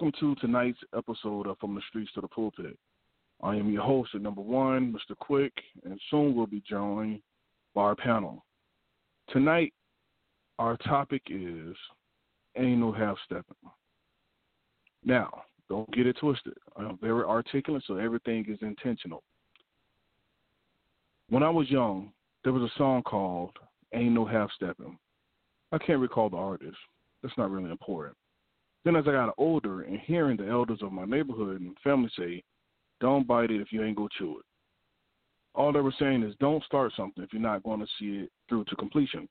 Welcome to tonight's episode of From the Streets to the Pulpit. I am your host at number one, Mr. Quick, and soon we'll be joined by our panel. Tonight, our topic is Ain't No Half Stepping. Now, don't get it twisted. I'm very articulate, so everything is intentional. When I was young, there was a song called Ain't No Half Stepping. I can't recall the artist. That's not really important. Then as I got older and hearing the elders of my neighborhood and family say, don't bite it if you ain't to chew it. All they were saying is don't start something if you're not going to see it through to completion.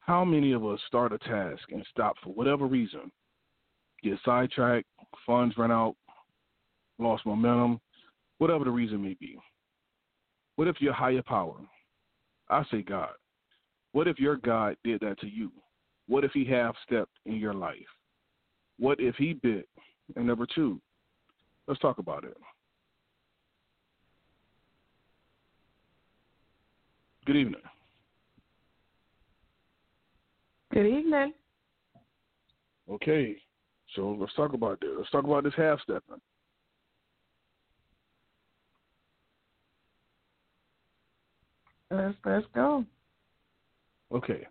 How many of us start a task and stop for whatever reason? Get sidetracked, funds run out, lost momentum, whatever the reason may be. What if your higher power, I say God, what if your God did that to you? What if he half stepped in your life? What if he bit and never chewed? Let's talk about it. Good evening. Good evening. Okay, so let's talk about this. Let's talk about this half stepping. Let's let's go. Okay.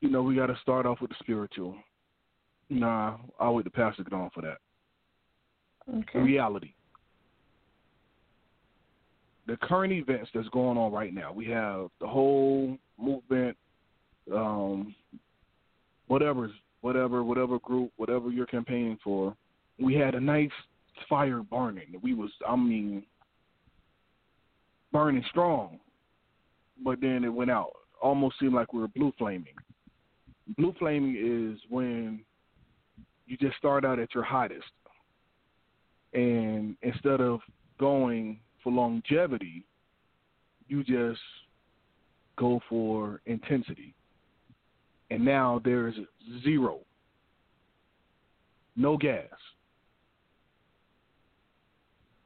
You know, we got to start off with the spiritual. Nah, I'll wait the pastor get on for that. Okay. Reality. The current events that's going on right now. We have the whole movement, um, whatever, whatever, whatever group, whatever you're campaigning for. We had a nice fire burning. We was, I mean, burning strong but then it went out. Almost seemed like we were blue flaming. Blue flaming is when you just start out at your hottest, and instead of going for longevity, you just go for intensity. And now there is zero, no gas.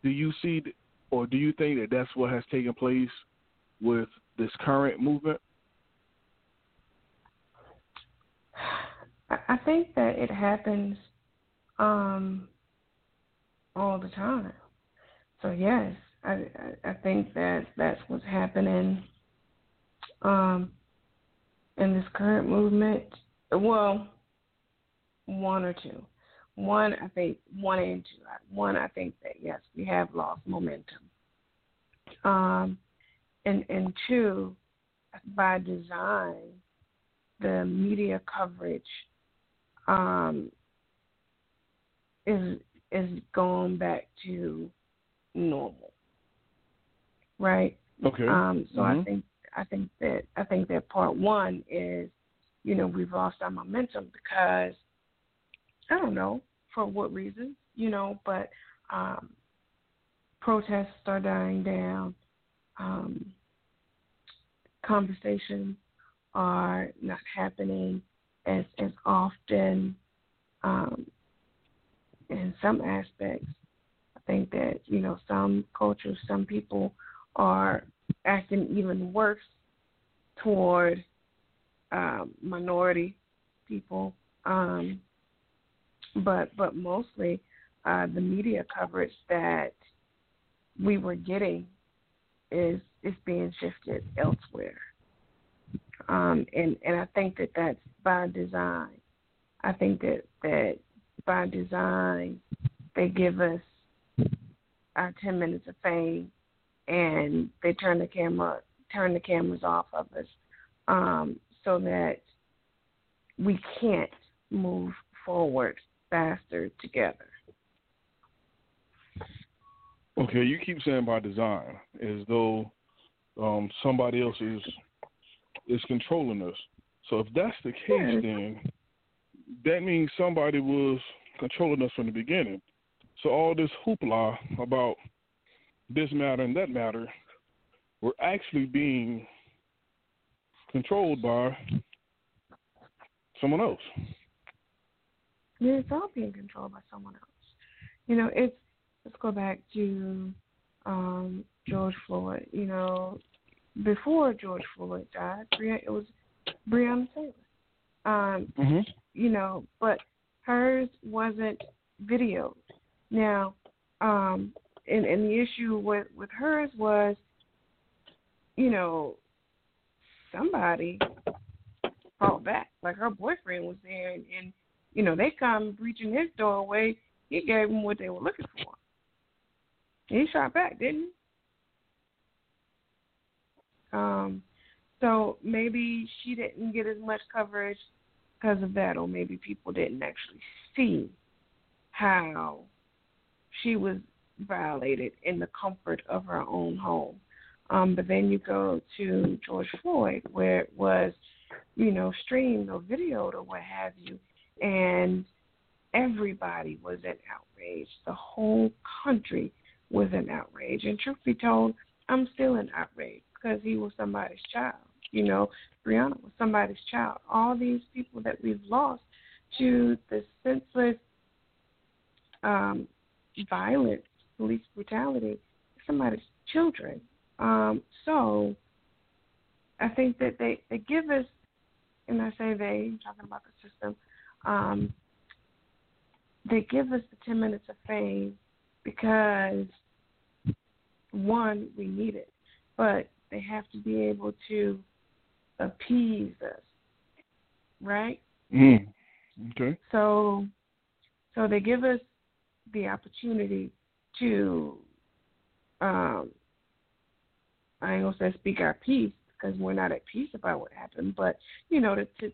Do you see, or do you think that that's what has taken place with this current movement? I think that it happens um, all the time. So yes, I I think that that's what's happening um, in this current movement. Well, one or two. One, I think one and two. One, I think that yes, we have lost momentum. Um, and and two, by design, the media coverage um, is is going back to normal, right? Okay. Um, so mm-hmm. I think I think that I think that part one is, you know, we've lost our momentum because I don't know for what reason, you know, but um, protests are dying down um, conversations are not happening as as often. Um, in some aspects, I think that you know some cultures, some people are acting even worse toward um, minority people, um, but but mostly uh, the media coverage that we were getting is is being shifted elsewhere. Um, and and I think that that's by design. I think that that by design they give us our ten minutes of fame, and they turn the camera turn the cameras off of us, um, so that we can't move forward faster together. Okay, you keep saying by design, as though um, somebody else is is controlling us. So if that's the case, then that means somebody was controlling us from the beginning. So all this hoopla about this matter and that matter, we're actually being controlled by someone else. Yeah, it's all being controlled by someone else. You know, it's let's go back to um, George Floyd. You know, before George Floyd died, it was Breonna Taylor. Um, mm-hmm. you know, but hers wasn't videoed. Now, um, and and the issue with with hers was, you know, somebody fought back. Like her boyfriend was there, and, and you know they come breaching his doorway. He gave them what they were looking for. He shot back, didn't he? Um, so maybe she didn't get as much coverage because of that, or maybe people didn't actually see how she was violated in the comfort of her own home. Um, but then you go to George Floyd, where it was, you know, streamed or videoed or what have you, and everybody was in outrage. The whole country was in outrage. And truth be told, I'm still in outrage because he was somebody's child. You know, Breonna was somebody's child. All these people that we've lost to the senseless um, violence, police brutality, somebody's children. Um, so I think that they, they give us, and I say they, I'm talking about the system, um, they give us the 10 minutes of fame because, one, we need it, but they have to be able to appease us, right? Mm. Okay. So, so they give us the opportunity to, um, I ain't gonna say speak our peace because we're not at peace about what happened, but you know, to, to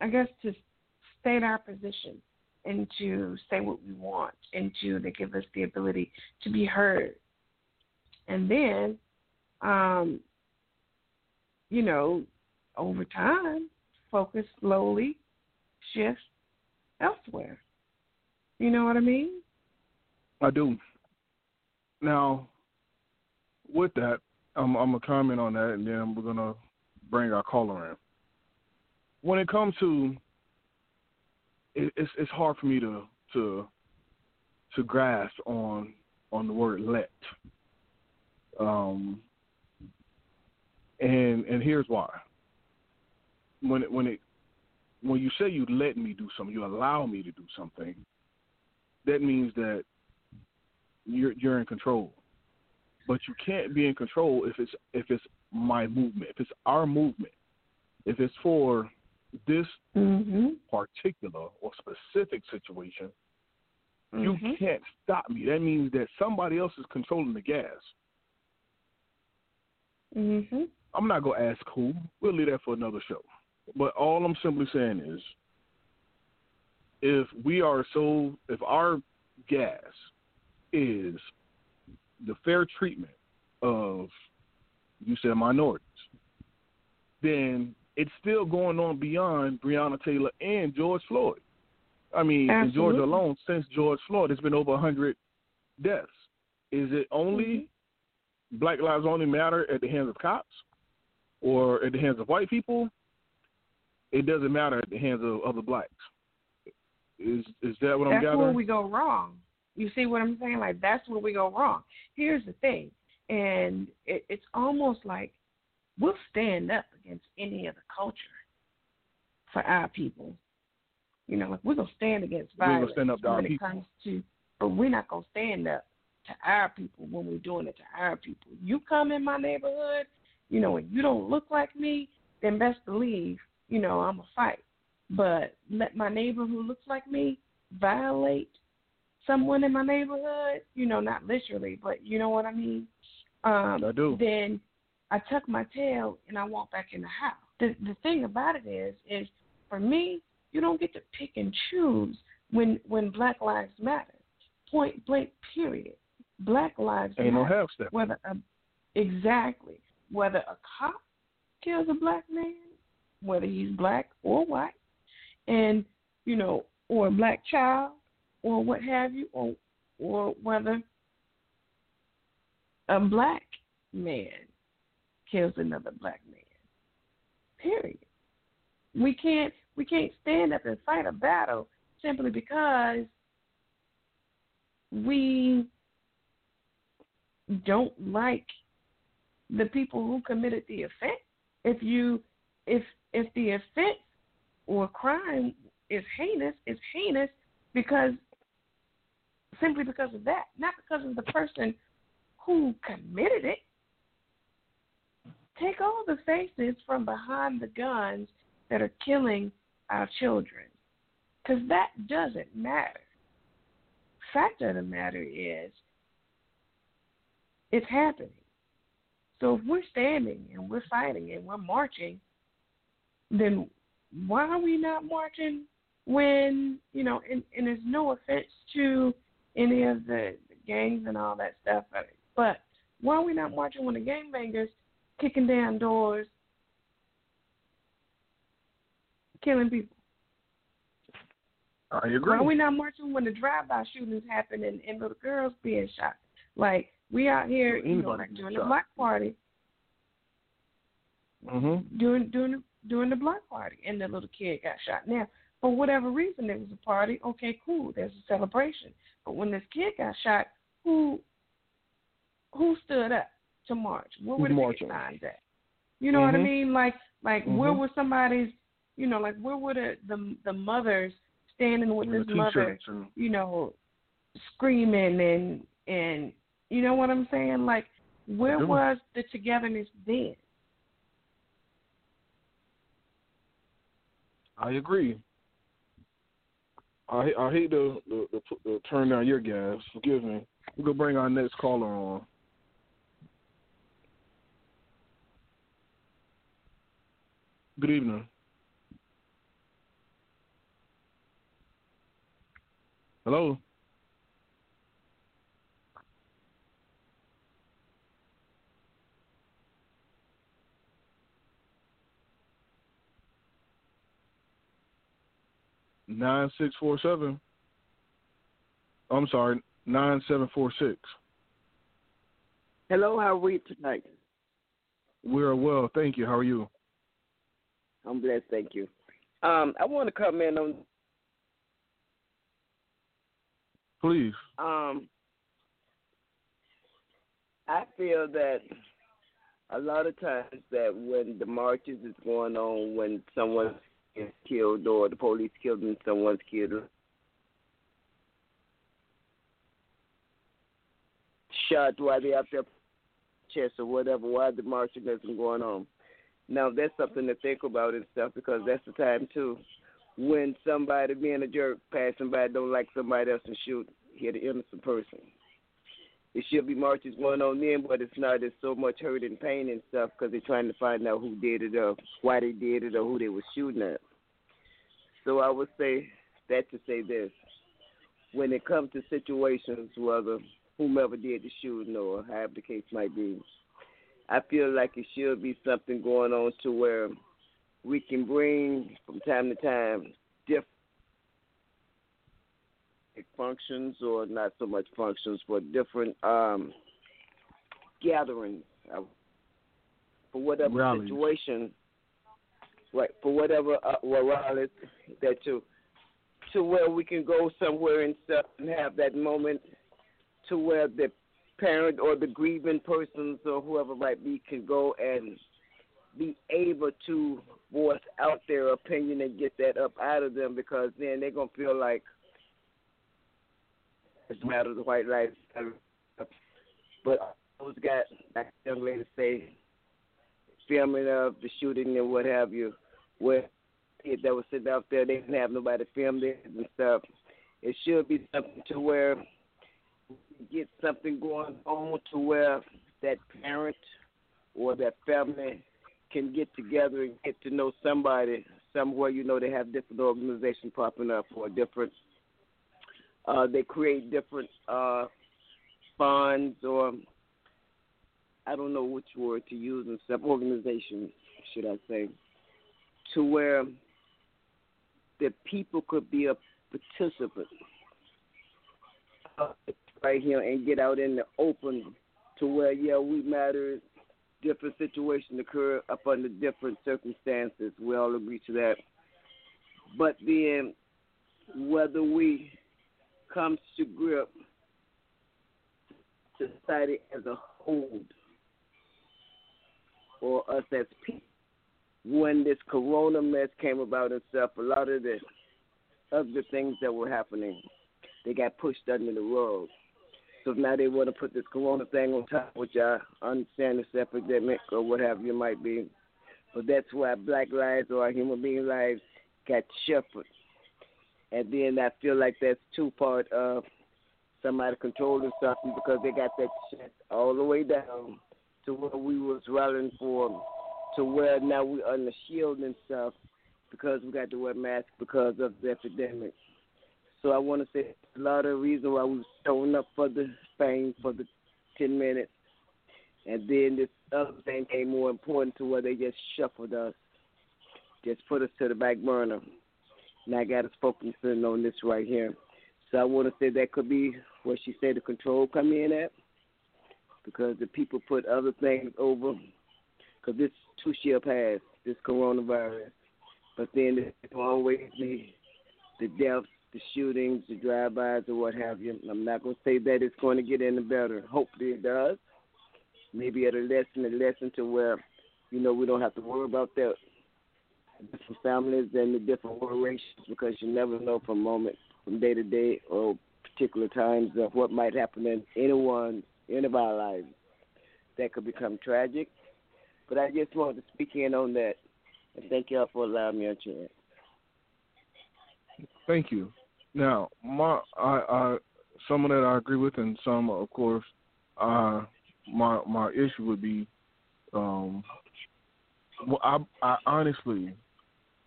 I guess to state our position and to say what we want and to they give us the ability to be heard. And then, um, you know, over time, focus slowly shifts elsewhere. You know what I mean? I do. Now, with that, I'm, I'm gonna comment on that, and then we're gonna bring our caller in. When it comes to, it, it's it's hard for me to to to grasp on on the word let. Um, and and here's why. When it when it when you say you let me do something, you allow me to do something, that means that you're you're in control. But you can't be in control if it's if it's my movement, if it's our movement, if it's for this mm-hmm. particular or specific situation. Mm-hmm. You can't stop me. That means that somebody else is controlling the gas. Mhm. I'm not gonna ask who. We'll leave that for another show. But all I'm simply saying is, if we are so, if our gas is the fair treatment of, you said minorities, then it's still going on beyond Breonna Taylor and George Floyd. I mean, Absolutely. in Georgia alone, since George Floyd, it's been over 100 deaths. Is it only Mm-hmm. Black Lives Only Matter at the hands of cops or at the hands of white people? It doesn't matter at the hands of other blacks. Is is that what I'm gathering? That's where we go wrong. You see what I'm saying? Like that's where we go wrong. Here's the thing, and it, it's almost like we'll stand up against any other culture for our people. You know, like we're gonna stand against violence stand when people. it comes to, but we're not gonna stand up to our people when we're doing it to our people. You come in my neighborhood, you know, and you don't look like me, then best believe, you know, I'm a fight. But let my neighbor who looks like me violate someone in my neighborhood, you know, not literally, but you know what I mean. Um, I do. Then I tuck my tail and I walk back in the house. The the thing about it is, is for me, you don't get to pick and choose when when Black Lives Matter. Point blank. Period. Black lives Ain't no half step. Whether a, exactly whether a cop kills a black man, whether he's black or white, and you know, or a black child, or what have you, or or whether a black man kills another black man. Period. We can't we can't stand up and fight a battle simply because we don't like the people who committed the offense. If you if if the offense or crime is heinous, it's heinous because simply because of that, not because of the person who committed it. Take all the faces from behind the guns that are killing our children, because that doesn't matter. Fact of the matter is, it's happening. So if we're standing and we're fighting and we're marching, then why are we not marching when, you know, and, and there's no offense to any of the gangs and all that stuff, but why are we not marching when the gangbangers kicking down doors, killing people? I agree. Why are we not marching when the drive-by shootings happen and, and little girls being shot? Like we out here, you know, like during the block party. Mm-hmm. During during during the block party, and the little kid got shot. Now, for whatever reason, there was a party. Okay, cool. There's a celebration. But when this kid got shot, who who stood up to march? Where were the signs at? You know what I Mhm. mean? Like like Mhm. where were somebody's? You know, like where were the the, the mothers standing with the this mother? and you know, screaming and and you know what I'm saying? Like, where was the togetherness then? I agree. I I hate to, to, to, to turn down your gas. Forgive me. We're gonna bring our next caller on. Good evening. Hello. Nine six four seven. I'm sorry, nine seven four six. Hello, how are we tonight? We're well, thank you. How are you? I'm blessed, thank you. Um, I want to comment on Please. um I feel that a lot of times that when the marches is going on when someone killed or the police killed and someone's killed shot while they're up their chest or whatever, while the marching isn't going on. Now that's something to think about and stuff because that's the time too when somebody being a jerk passing by don't like somebody else and shoot hit an innocent person. It should be marches going on then, but it's not. There's so much hurt and pain and stuff because they're trying to find out who did it or why they did it or who they were shooting at. So I would say that to say this: when it comes to situations, whether whomever did the shooting or however the case might be, I feel like it should be something going on to where we can bring from time to time different functions or not so much functions, but different um, gatherings uh, for whatever Rallies. situation, right? For whatever uh, well, rallies that to to where we can go somewhere and stuff and have that moment to where the parent or the grieving persons or whoever might be can go and be able to voice out their opinion and get that up out of them because then they're gonna feel like a matter of the white lives. But I always got the young lady say filming of the shooting and what have you, where kids that was sitting out there they didn't have nobody to film this and stuff. It should be something to where get something going on to where that parent or that family can get together and get to know somebody somewhere. You know, they have different organizations popping up or different. Uh, they create different uh, funds or I don't know which word to use and stuff. Organizations, should I say, to where the people could be a participant right here and get out in the open to where yeah we matter different situations occur up under different circumstances. We all agree to that. But then whether we come to grip society as a whole or us as people when this corona mess came about stuff, a lot of the other things that were happening, they got pushed under the rug. So now they want to put this corona thing on top, which I understand this epidemic or what have you might be. But that's why black lives or human being lives got shuffled. And then I feel like that's two part of somebody controlling something because they got that shit all the way down to where we was rallying for to where now we the shield and stuff because we got to wear masks because of the epidemic. So I want to say a lot of reason why we was showing up for the Spain for the ten minutes, and then this other thing came more important to where they just shuffled us, just put us to the back burner. Now I got us focusing on this right here. So I want to say that could be where she said the control come in at, because the people put other things over. Because this too shall pass, this coronavirus. But then there's always be the deaths, the shootings, the drive-bys, or what have you. I'm not going to say that it's going to get any better. Hopefully it does. Maybe it'll lesson, the lesson to where, you know, we don't have to worry about that different families and the different races because you never know from moment, from day to day, or particular times of what might happen in anyone, any of our lives. That could become tragic. But I just wanted to speak in on that. And thank y'all for allowing me on chat. Thank you. Now, my I, I some of that I agree with, and some, of course, uh, my my issue would be, um, well, I I honestly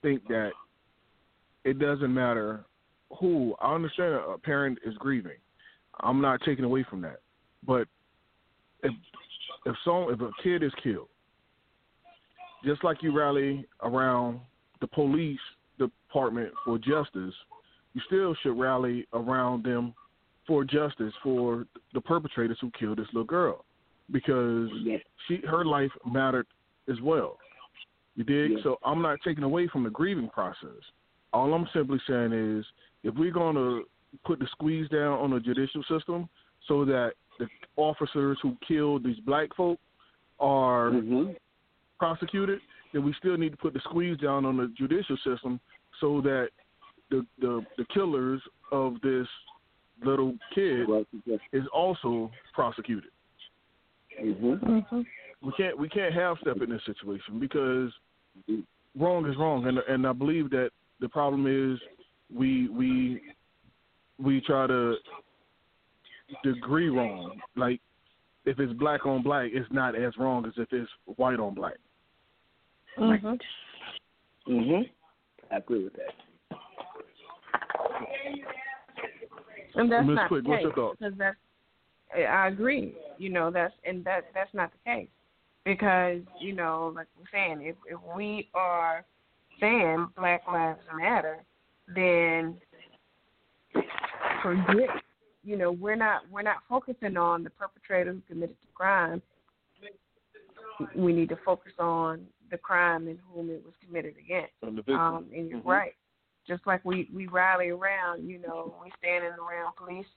think that it doesn't matter who. I understand a parent is grieving. I'm not taking away from that, but if if some if a kid is killed, just like you rally around the police department for justice, you still should rally around them for justice for the perpetrators who killed this little girl because yes. she her life mattered as well. You dig? Yes. So I'm not taking away from the grieving process. All I'm simply saying is if we're going to put the squeeze down on the judicial system so that the officers who killed these black folk are mm-hmm. prosecuted, then we still need to put the squeeze down on the judicial system so that the the, the killers of this little kid Well, yes. is also prosecuted. Mm-hmm. Mm-hmm. We can't we can't half step in this situation because wrong is wrong, and and I believe that the problem is we we we try to degree wrong. Like if it's black on black, it's not as wrong as if it's white on black. Mm-hmm. Mhm. I agree with that. And that's Ms. not Quick, the what's case your thoughts? because that's. I agree. You know that's and that that's not the case because you know like we're saying if if we are saying Black Lives Matter, then forget. You know we're not we're not focusing on the perpetrator who committed the crime. We need to focus on the crime and whom it was committed against. From the victim. Um, and you're Mhm. right. Just like we we rally around, you know, we standing around police,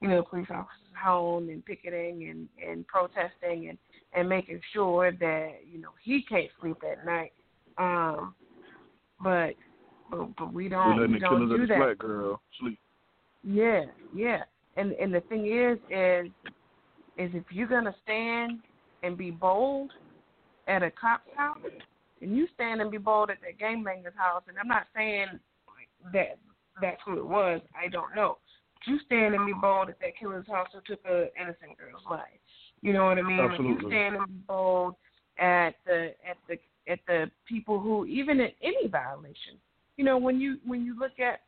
you know, police officers' home and picketing and and protesting and and making sure that you know he can't sleep at night. Um, but but, but we don't we don't do that. black girl sleep. Yeah, yeah. And and the thing is is is if you're gonna stand and be bold at a cop's house, and you stand and be bold at that gangbanger's house, and I'm not saying that that's who it was, I don't know. But you stand and be bold at that killer's house who took a innocent girl's life. You know what I mean? If you stand and be bold at the at the at the people who even at any violation. You know, when you when you look at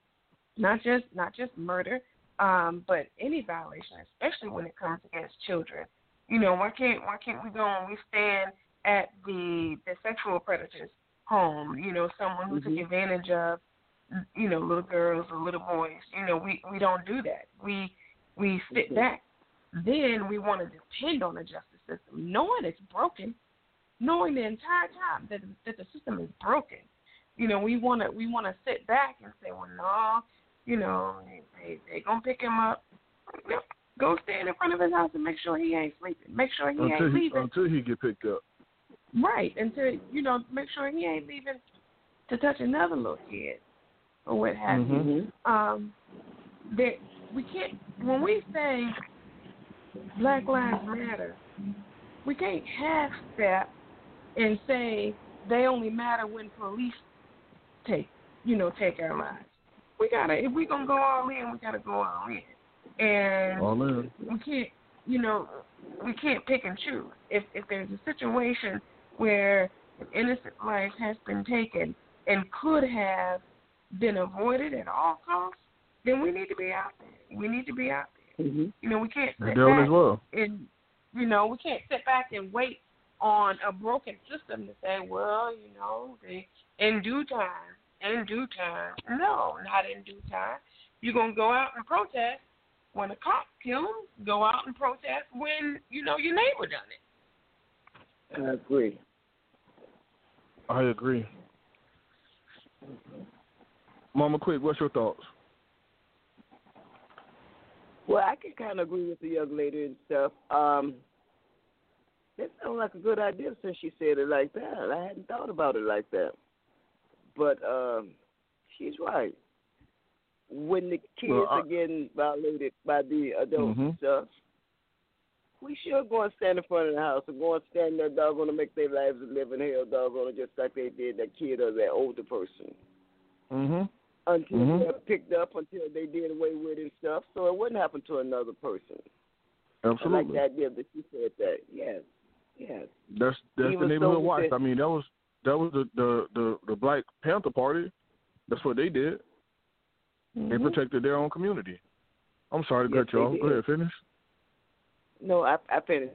not just not just murder, um, but any violation, especially when it comes against children. You know, why can't why can't we go and we stand at the the sexual predator's home? You know, someone who took Mhm. advantage of you know little girls or little boys. You know, we we don't do that. We we sit back. Then we want to depend on the justice system, knowing it's broken, knowing the entire time that that the system is broken. You know, we want to we want to sit back and say, well, no, you know, they they, they gonna pick him up. Go stand in front of his house and make sure he ain't sleeping. Make sure he Until ain't he leaving. until he get picked up. Right, and to you know make sure he ain't leaving to touch another little kid or what have Mhm. you. Um, that we can't when we say Black Lives Matter, we can't half step and say they only matter when police take you know take our lives. We gotta if we gonna go all in, we gotta go all in, and All in. we can't you know we can't pick and choose. If if there's a situation where an innocent life has been taken and could have been avoided at all costs, then we need to be out there. We need to be out there. Mm-hmm. You know, we can't The sit devil back as well. and you know, we can't sit back and wait on a broken system to say, well, you know, they in due time, in due time. No, not in due time. You're gonna go out and protest when a cop kill them. Go out and protest when you know your neighbor done it. I agree. I agree. Mama, Quick, what's your thoughts? Well, I can kind of agree with the young lady and stuff. Um, that sounds like a good idea since she said it like that. I hadn't thought about it like that. But um, she's right. When the kids Well, I- are getting violated by the adults and Mhm. stuff, we should go and stand in front of the house and go and stand there, doggone, to make their lives a living hell, doggone, just like they did that kid or that older person. Mm-hmm. Until Mhm. they're picked up, until they did away with it and stuff, so it wouldn't happen to another person. I like Absolutely. the idea that she said that. Yes, yes. That's that's the neighborhood so, watch. that- I mean, that was that was the, the the the Black Panther Party. That's what they did. They Mhm. protected their own community. I'm sorry to Yes, cut you they off. Go ahead, finish. No, I I finished.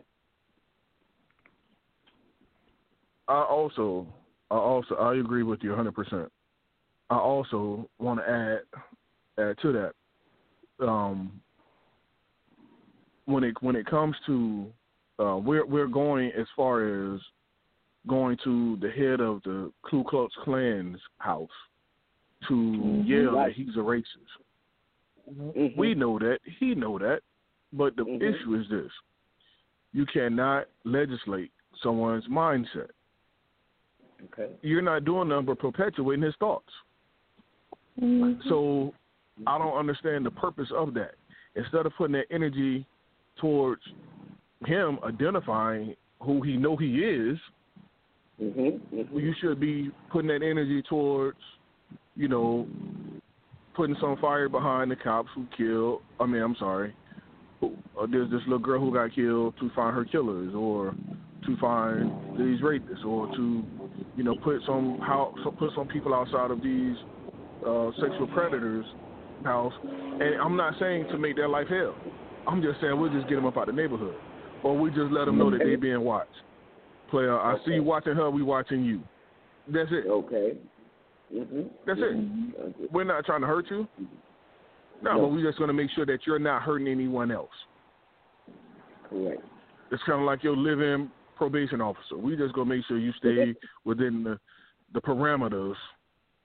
I also, I also, I agree with you 100. percent I also want to add, add to that. Um, when it when it comes to, uh, we're we're going as far as going to the head of the Ku Klux Klan's house to Mhm. yell Right. that he's a racist. Mhm. We know that. He know that. But the Mhm. issue is this. You cannot legislate someone's mindset. okay. You're not doing nothing but perpetuating his thoughts. Mhm. So I don't understand the purpose of that. Instead of putting that energy towards him identifying who he know he is, Mhm. Mhm. you should be putting that energy towards, you know, putting some fire behind the cops who killed. I mean, I'm sorry. who- Uh, there's this little girl who got killed to find her killers, or to find these rapists, or to, you know, put some how so put some people outside of these uh, sexual predators' house. And I'm not saying to make their life hell. I'm just saying we'll just get them up out of the neighborhood, or we just let them know that they being watched. Player, I see you watching her. We watching you. That's it. Okay. Mhm. That's it. Mhm. Okay. We're not trying to hurt you. No, No. but we're just going to make sure that you're not hurting anyone else. Correct. It's kind of like your living probation officer. We just going to make sure you stay within the the parameters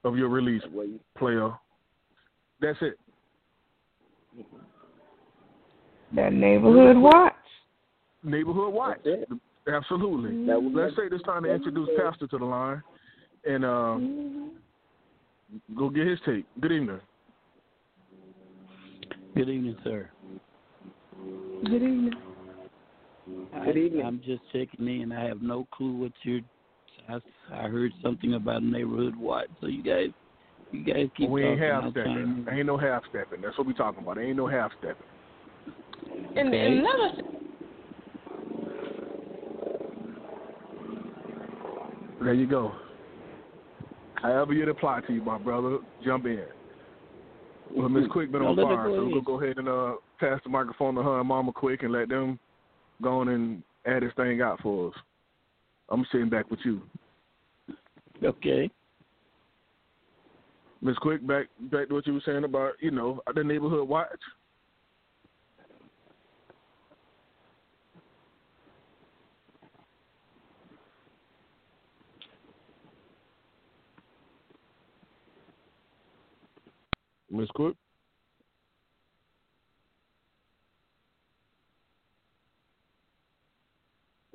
of your release, player. That's it. That neighborhood watch. Neighborhood watch. Absolutely. That was- Let's say this time to introduce Pastor to the line and uh, Mhm. go get his take. Good evening. Good evening, sir. Good evening. Good evening. I'm just checking in. I have no clue what you're. I, I heard something about neighborhood watch. So you guys, you guys keep we ain't half stepping. in. Ain't no half stepping. That's what we talking about. Ain't no half stepping. And Okay. and another th- There you go. However it apply to you, my brother, jump in. Well, Miss Quick been on No, let her fire, go so we're ahead. gonna go ahead and uh, pass the microphone to her and Mama Quick and let them go on and add this thing out for us. I'm sitting back with you, Okay. Miss Quick. Back back to what you were saying about you know the neighborhood watch. Miss Quick.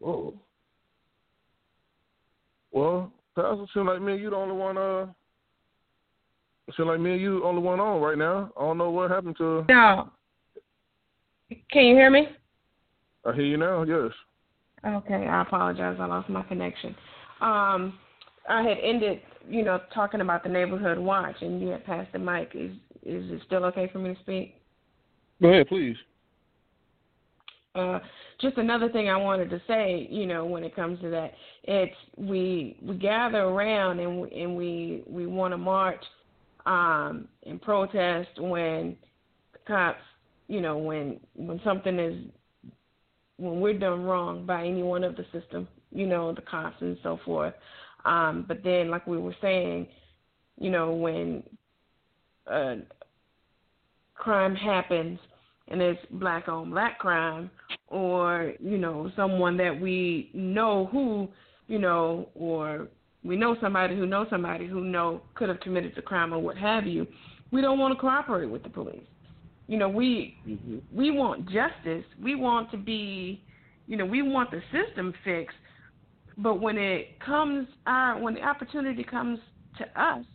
Oh. Seems like me and you the only one. Uh, seems like me and you the only one on right now. I don't know what happened to. No. Can you hear me? I hear you now. Yes. Okay, I apologize. I lost my connection. Um, I had ended, you know, talking about the neighborhood watch, and you had passed the mic. Is is it still okay for me to speak? Go ahead, please. Uh, just another thing I wanted to say, you know, when it comes to that, it's we we gather around and we, and we we want to march um, and protest when cops, you know, when when something is when we're done wrong by any one of the system, you know, the cops and so forth. Um, but then, like we were saying, you know, when uh, crime happens and it's black on black crime, or you know, someone that we know who, you know, or we know somebody who knows somebody who know could have committed the crime or what have you, we don't want to cooperate with the police. You know, we mm-hmm. we want justice. We want to be, you know, we want the system fixed. But when it comes our when the opportunity comes to us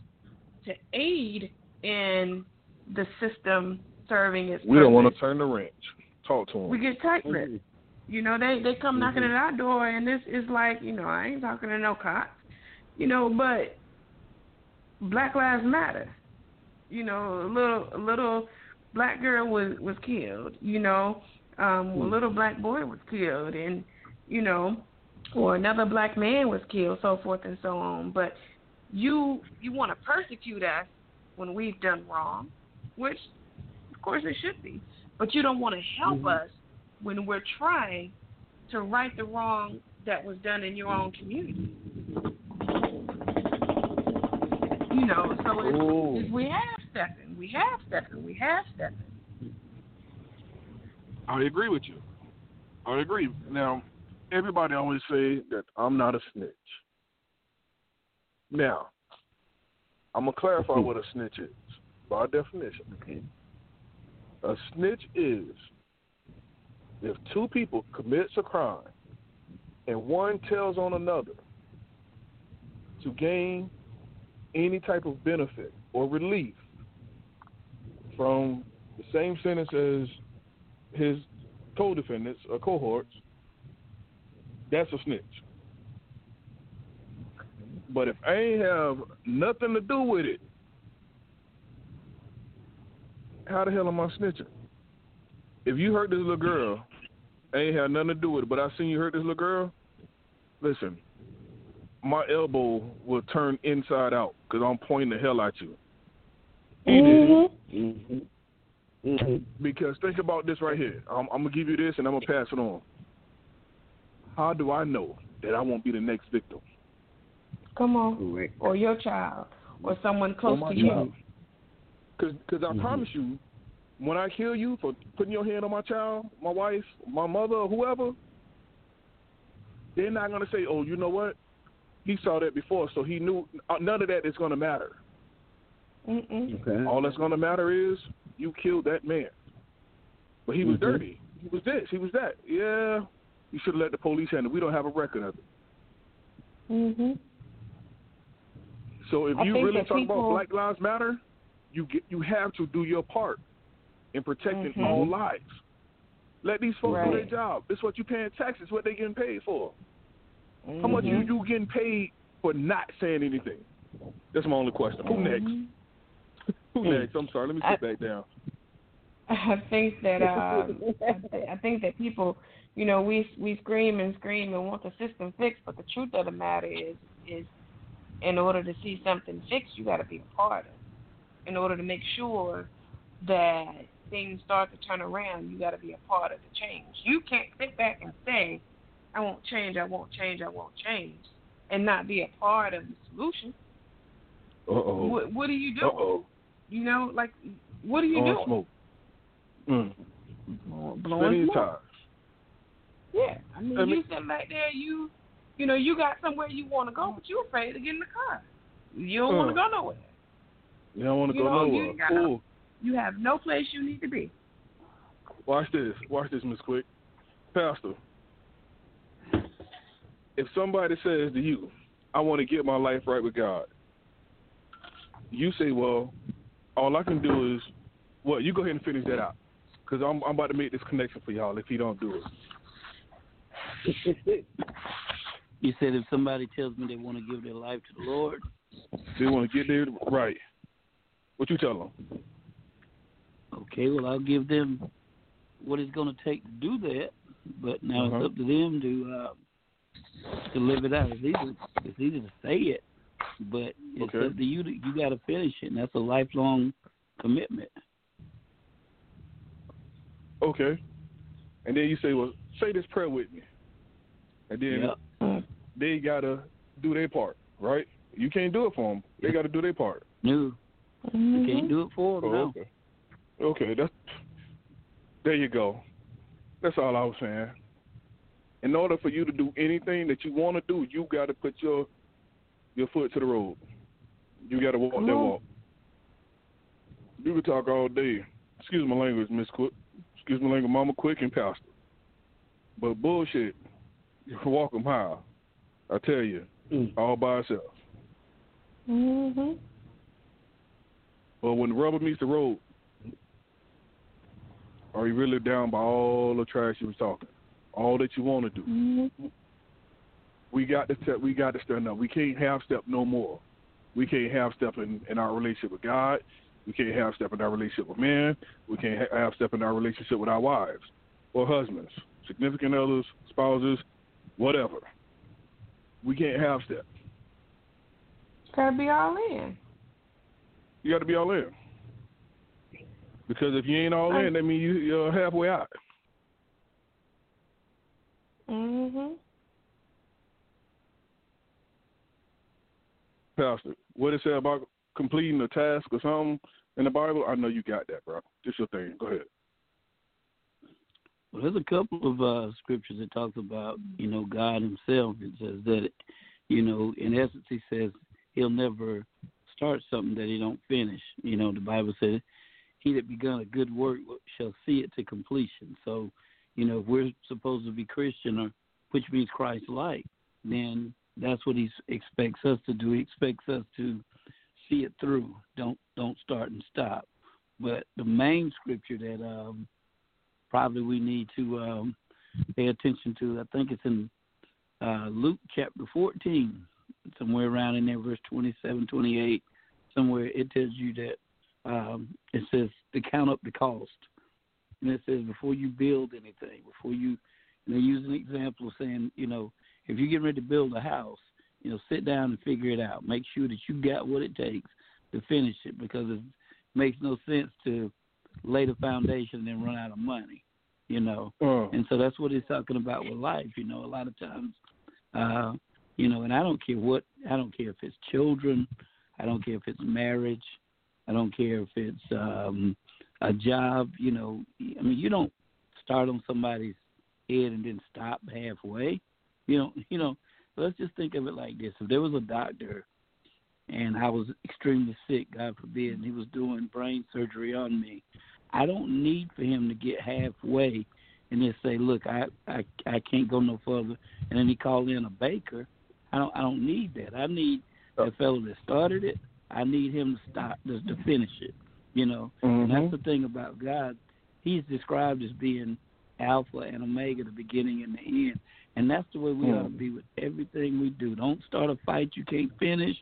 to aid in the system serving we purpose, don't want to turn the wrench. Talk to them. We get tight-lipped. Mm-hmm. You know, they they come mm-hmm. knocking at our door, and this is like, you know, I ain't talking to no cops. You know, but Black Lives Matter. You know, a little a little black girl was was killed. You know, um, a hmm. little black boy was killed, and you know, or another black man was killed, so forth and so on. But you you want to persecute us when we've done wrong, which course it should be. But you don't want to help mm-hmm. us when we're trying to right the wrong that was done in your own community. You know, so if, if we have stepping, we have stepping, we have stepping. I agree with you. I agree. Now, everybody always say that I'm not a snitch. Now, I'm gonna clarify what a snitch is by definition. Okay. A snitch is if two people commits a crime and one tells on another to gain any type of benefit or relief from the same sentence as his co-defendants or cohorts, that's a snitch. But if I ain't have nothing to do with it, how the hell am I snitching? If you hurt this little girl, I ain't had nothing to do with it, but I seen you hurt this little girl, listen, my elbow will turn inside out because I'm pointing the hell at you. Mm-hmm. Mm-hmm. Mm-hmm. Because think about this right here. I'm, I'm, gonna give you this and I'm gonna pass it on. How do I know that I won't be the next victim? Come on, or your child, or someone close to you. Because I mm-hmm. promise you, when I kill you for putting your hand on my child, my wife, my mother, or whoever, they're not gonna say, "Oh, you know what? He saw that before, so he knew." Uh, none of that is gonna matter. Mm-mm. Okay. All that's gonna matter is you killed that man. But he was mm-hmm. dirty. He was this. He was that. Yeah, you should have let the police handle. it. We don't have a record of it. Mm-hmm. So if I you really talk people- about Black Lives Matter, you get you have to do your part in protecting Mhm. all lives. Let these folks do their job. Is what you paying taxes. What they getting paid for? How much Mhm. you you getting paid for not saying anything? That's my only question. Who next? Mhm. Who next? I'm sorry. Let me sit I- back down. I think that um, I, th- I think that people, you know, we we scream and scream and want the system fixed, but the truth of the matter is, is in order to see something fixed, you got to be a part of. In order to make sure that things start to turn around, you got to be a part of the change. You can't sit back and say, "I won't change, I won't change, I won't change," and not be a part of the solution. Uh oh. What, what are you doing? oh. You know, like, what are you On doing? smoke. Mm. Blowing smoke. Yeah, I mean, I mean- you sitting back there, you, you know, you got somewhere you want to go, but you're afraid to get in the car. You don't want Uh. to go nowhere. You don't want to You go know, you nowhere. ain't got no- Ooh. You have no place you need to be. Watch this. Watch this, Miss Quick. Pastor, if somebody says to you, I want to get my life right with God. You say, well, all I can do is, well, you go ahead and finish that out, because I'm I'm about to make this connection for y'all. If you don't do it. you said if somebody tells me they want to give their life to the Lord, they want to get there right. What you tell them? Okay, well I'll give them what it's going to take to do that, but now uh-huh. it's up to them to uh, to live it out. It's easy, it's easy to say it, but it's okay. up to you. To, you got to finish it, and that's a lifelong commitment. Okay, and then you say, "Well, say this prayer with me," and then yep. they gotta do their part, right? You can't do it for them. They got to do their part. No, mm-hmm. you can't do it for them. Oh. Okay. Okay, that's there you go. That's all I was saying. In order for you to do anything that you want to do, you got to put your your foot to the road. You got to walk Come that on. walk. You can talk all day. Excuse my language, Miss Quick. Excuse my language, Mama Quick and Pastor. But bullshit, you can walk them high. I tell you, Mm. all by itself. Mhm. But when the rubber meets the road, are you really down by all the trash you was talking? All that you want to do. Mhm. We got to step. We got to stand up. We can't half step no more. We can't half step in, in our relationship with God. We can't half step in our relationship with men. We can't half step in our relationship with our wives or husbands, significant others, spouses, whatever. We can't half step. Gotta be all in. You got to be all in. Because if you ain't all in, that means you, you're halfway out. Mhm. Pastor, what it say about completing a task or something in the Bible? I know you got that, bro. Just your thing. Go ahead. Well, there's a couple of uh, scriptures that talks about, you know, God Himself. It says that, you know, in essence, He says He'll never start something that He don't finish. You know, the Bible says, "He that begun a good work shall see it to completion." So, you know, if we're supposed to be Christian, or which means Christ-like, then that's what He expects us to do. He expects us to see it through. Don't don't start and stop. But the main scripture that um, probably we need to um, pay attention to. I think it's in uh, Luke chapter 14, somewhere around in there, verse 27, 28. Somewhere it tells you that um, it says to count up the cost. And it says before you build anything, before you, and they use an example of saying, you know, if you're getting ready to build a house, you know, sit down and figure it out. Make sure that you got what it takes to finish it because it makes no sense to lay the foundation and then run out of money, you know. Uh, And so that's what he's talking about with life. You know, a lot of times, uh, you know, and I don't care what, I don't care if it's children, I don't care if it's marriage, I don't care if it's um, a job. You know, I mean, you don't start on somebody's head and then stop halfway. You know, you know. Let's just think of it like this: if there was a doctor and I was extremely sick, God forbid, and he was doing brain surgery on me, I don't need for him to get halfway and then say, "Look, I I I can't go no further," and then he called in a baker. I don't I don't need that. I need the fellow that started it. I need him to stop to, to finish it. You know, and mhm. that's the thing about God. He's described as being Alpha and Omega, the beginning and the end. And that's the way we Mm. ought to be with everything we do. Don't start a fight you can't finish.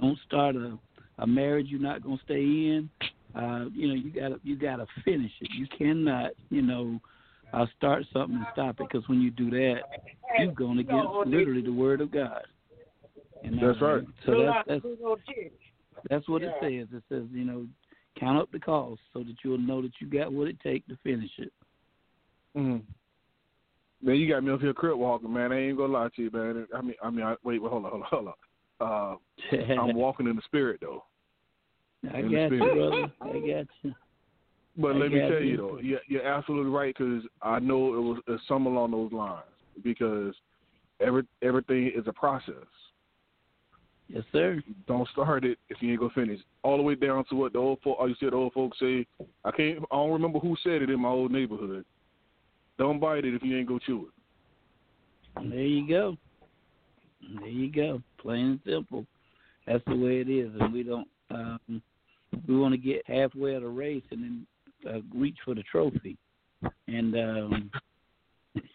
Don't start a a marriage you're not gonna stay in. Uh, you know, you gotta you gotta finish it. You cannot, you know, uh, start something and stop it because when you do that, you're going against literally the word of God. And, That's uh, right. So that's that's that's what it says. It says, you know, count up the cost so that you'll know that you got what it takes to finish it. Mm. Man, you got me up here crip walking, man. I ain't gonna lie to you, man. I mean, I mean, I, wait, wait, hold on, hold on, hold on. Uh, I'm walking in the spirit though. I in got you, brother. I got you. But I let me tell you you. though, you're, you're absolutely right because I know it was it's some along those lines because every everything is a process. Yes, sir. Don't start it if you ain't gonna finish. All the way down to what the old folk, oh, you said the old folks say. I can't. I don't remember who said it in my old neighborhood. Don't bite it if you ain't gonna chew it. There you go. There you go, plain and simple. That's the way it is, and we don't. Um, we want to get halfway of the race and then uh, reach for the trophy. And um,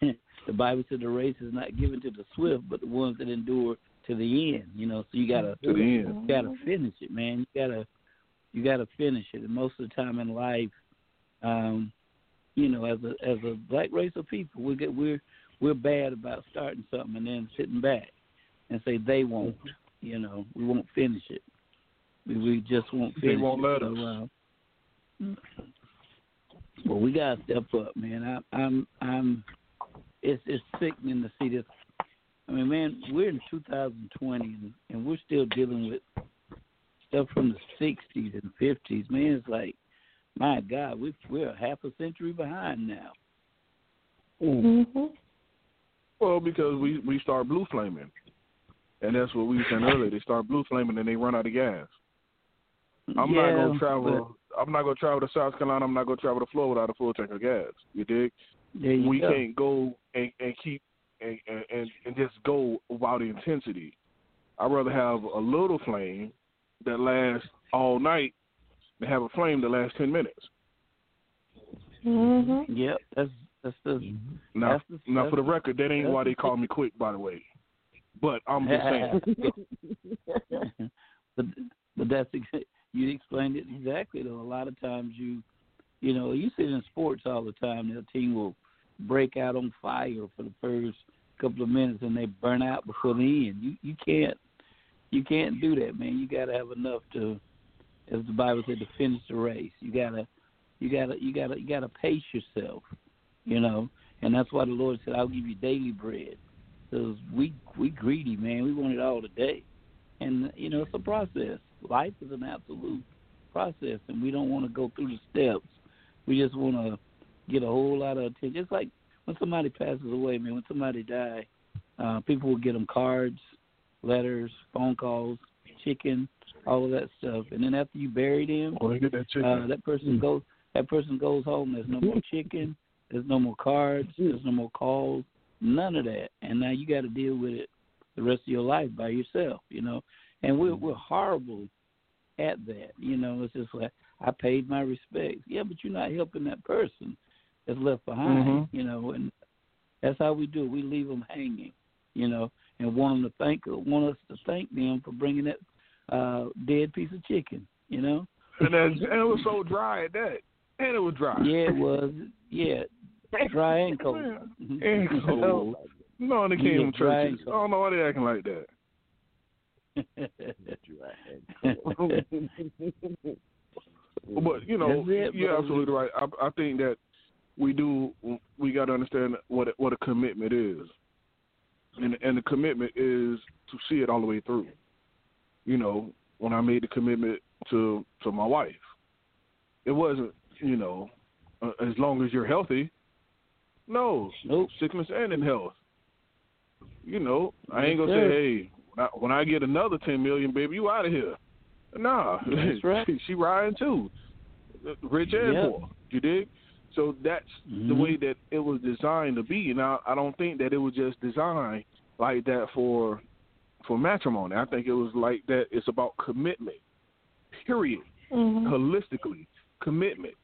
the Bible said the race is not given to the swift, but the ones that endure to the end. You know, so you gotta to the end. you gotta finish it, man. You gotta you gotta finish it. And most of the time in life, um, you know, as a as a black race of people, we get we're we're bad about starting something and then sitting back and say they won't. You know, we won't finish it. We, we just won't finish They won't it. let so, us. Uh, well, we gotta step up, man. I, I'm I'm. It's it's sickening to see this. I mean, man, we're in 2020 and, and we're still dealing with stuff from the 60s and 50s. Man, it's like, my God, we we're half a century behind now. Mm-hmm. Well, because we we start blue flaming, and that's what we were saying earlier. They start blue flaming and they run out of gas. I'm yeah, not gonna but travel. I'm not gonna travel to South Carolina. I'm not gonna travel to Florida without a full tank of gas. You dig? There you we go. can't go and, and keep and, and and just go without intensity. I'd rather have a little flame that lasts all night than have a flame that lasts ten minutes. Mm-hmm. Yep, that's that's the Now, That's the- now for the that's- record, that ain't why they call me quick, by the way. But I'm just saying. but but that's you explained it exactly though. A lot of times you you know you see it in sports all the time. The team will break out on fire for the first couple of minutes and they burn out before the end. You you can't you can't do that, man. You got to have enough to, as the Bible said, to finish the race. You gotta you gotta you gotta you gotta pace yourself, you know. And that's why the Lord said, "I'll give you daily bread." Because we we greedy, man. We want it all today, and you know it's a process. Life is an absolute process, and we don't want to go through the steps. We just want to get a whole lot of attention. It's like when somebody passes away, man. When somebody die, uh, people will get them cards, letters, phone calls, chicken, all of that stuff, and then after you bury them, they get that chicken. uh, that person goes that person goes home. There's no more chicken. There's no more cards. There's no more calls. None of that. And now you got to deal with it the rest of your life by yourself. You know, and we're we're horrible at that. You know, it's just like I paid my respects. Yeah, but you're not helping that person that's left behind. Mhm. You know, and that's how we do it. We leave them hanging. You know, and want them to thank want us to thank them for bringing that uh dead piece of chicken. You know. and, that, and it was so dry at that. And it was dry. Yeah, it was. Yeah, dry and cold. And cold. No, they came Yeah, from dry churches. I don't know why they acting like that. But you know, you're absolutely right. I, I think that we do. We got to understand what what a commitment is, and and the commitment is to see it all the way through. You know, when I made the commitment to to my wife, it wasn't you know, uh, as long as you're healthy. No, Nope. sickness and in health. You know, I ain't gonna say, hey, when I, when I get another ten million, baby, you out of here. Nah, That's right. she, she riding too, rich and Yep. poor. You dig? So that's the Mhm. way that it was designed to be. Now, I don't think that it was just designed like that for for matrimony. I think it was like that. It's about commitment. Period. Mm-hmm. Holistically, commitment.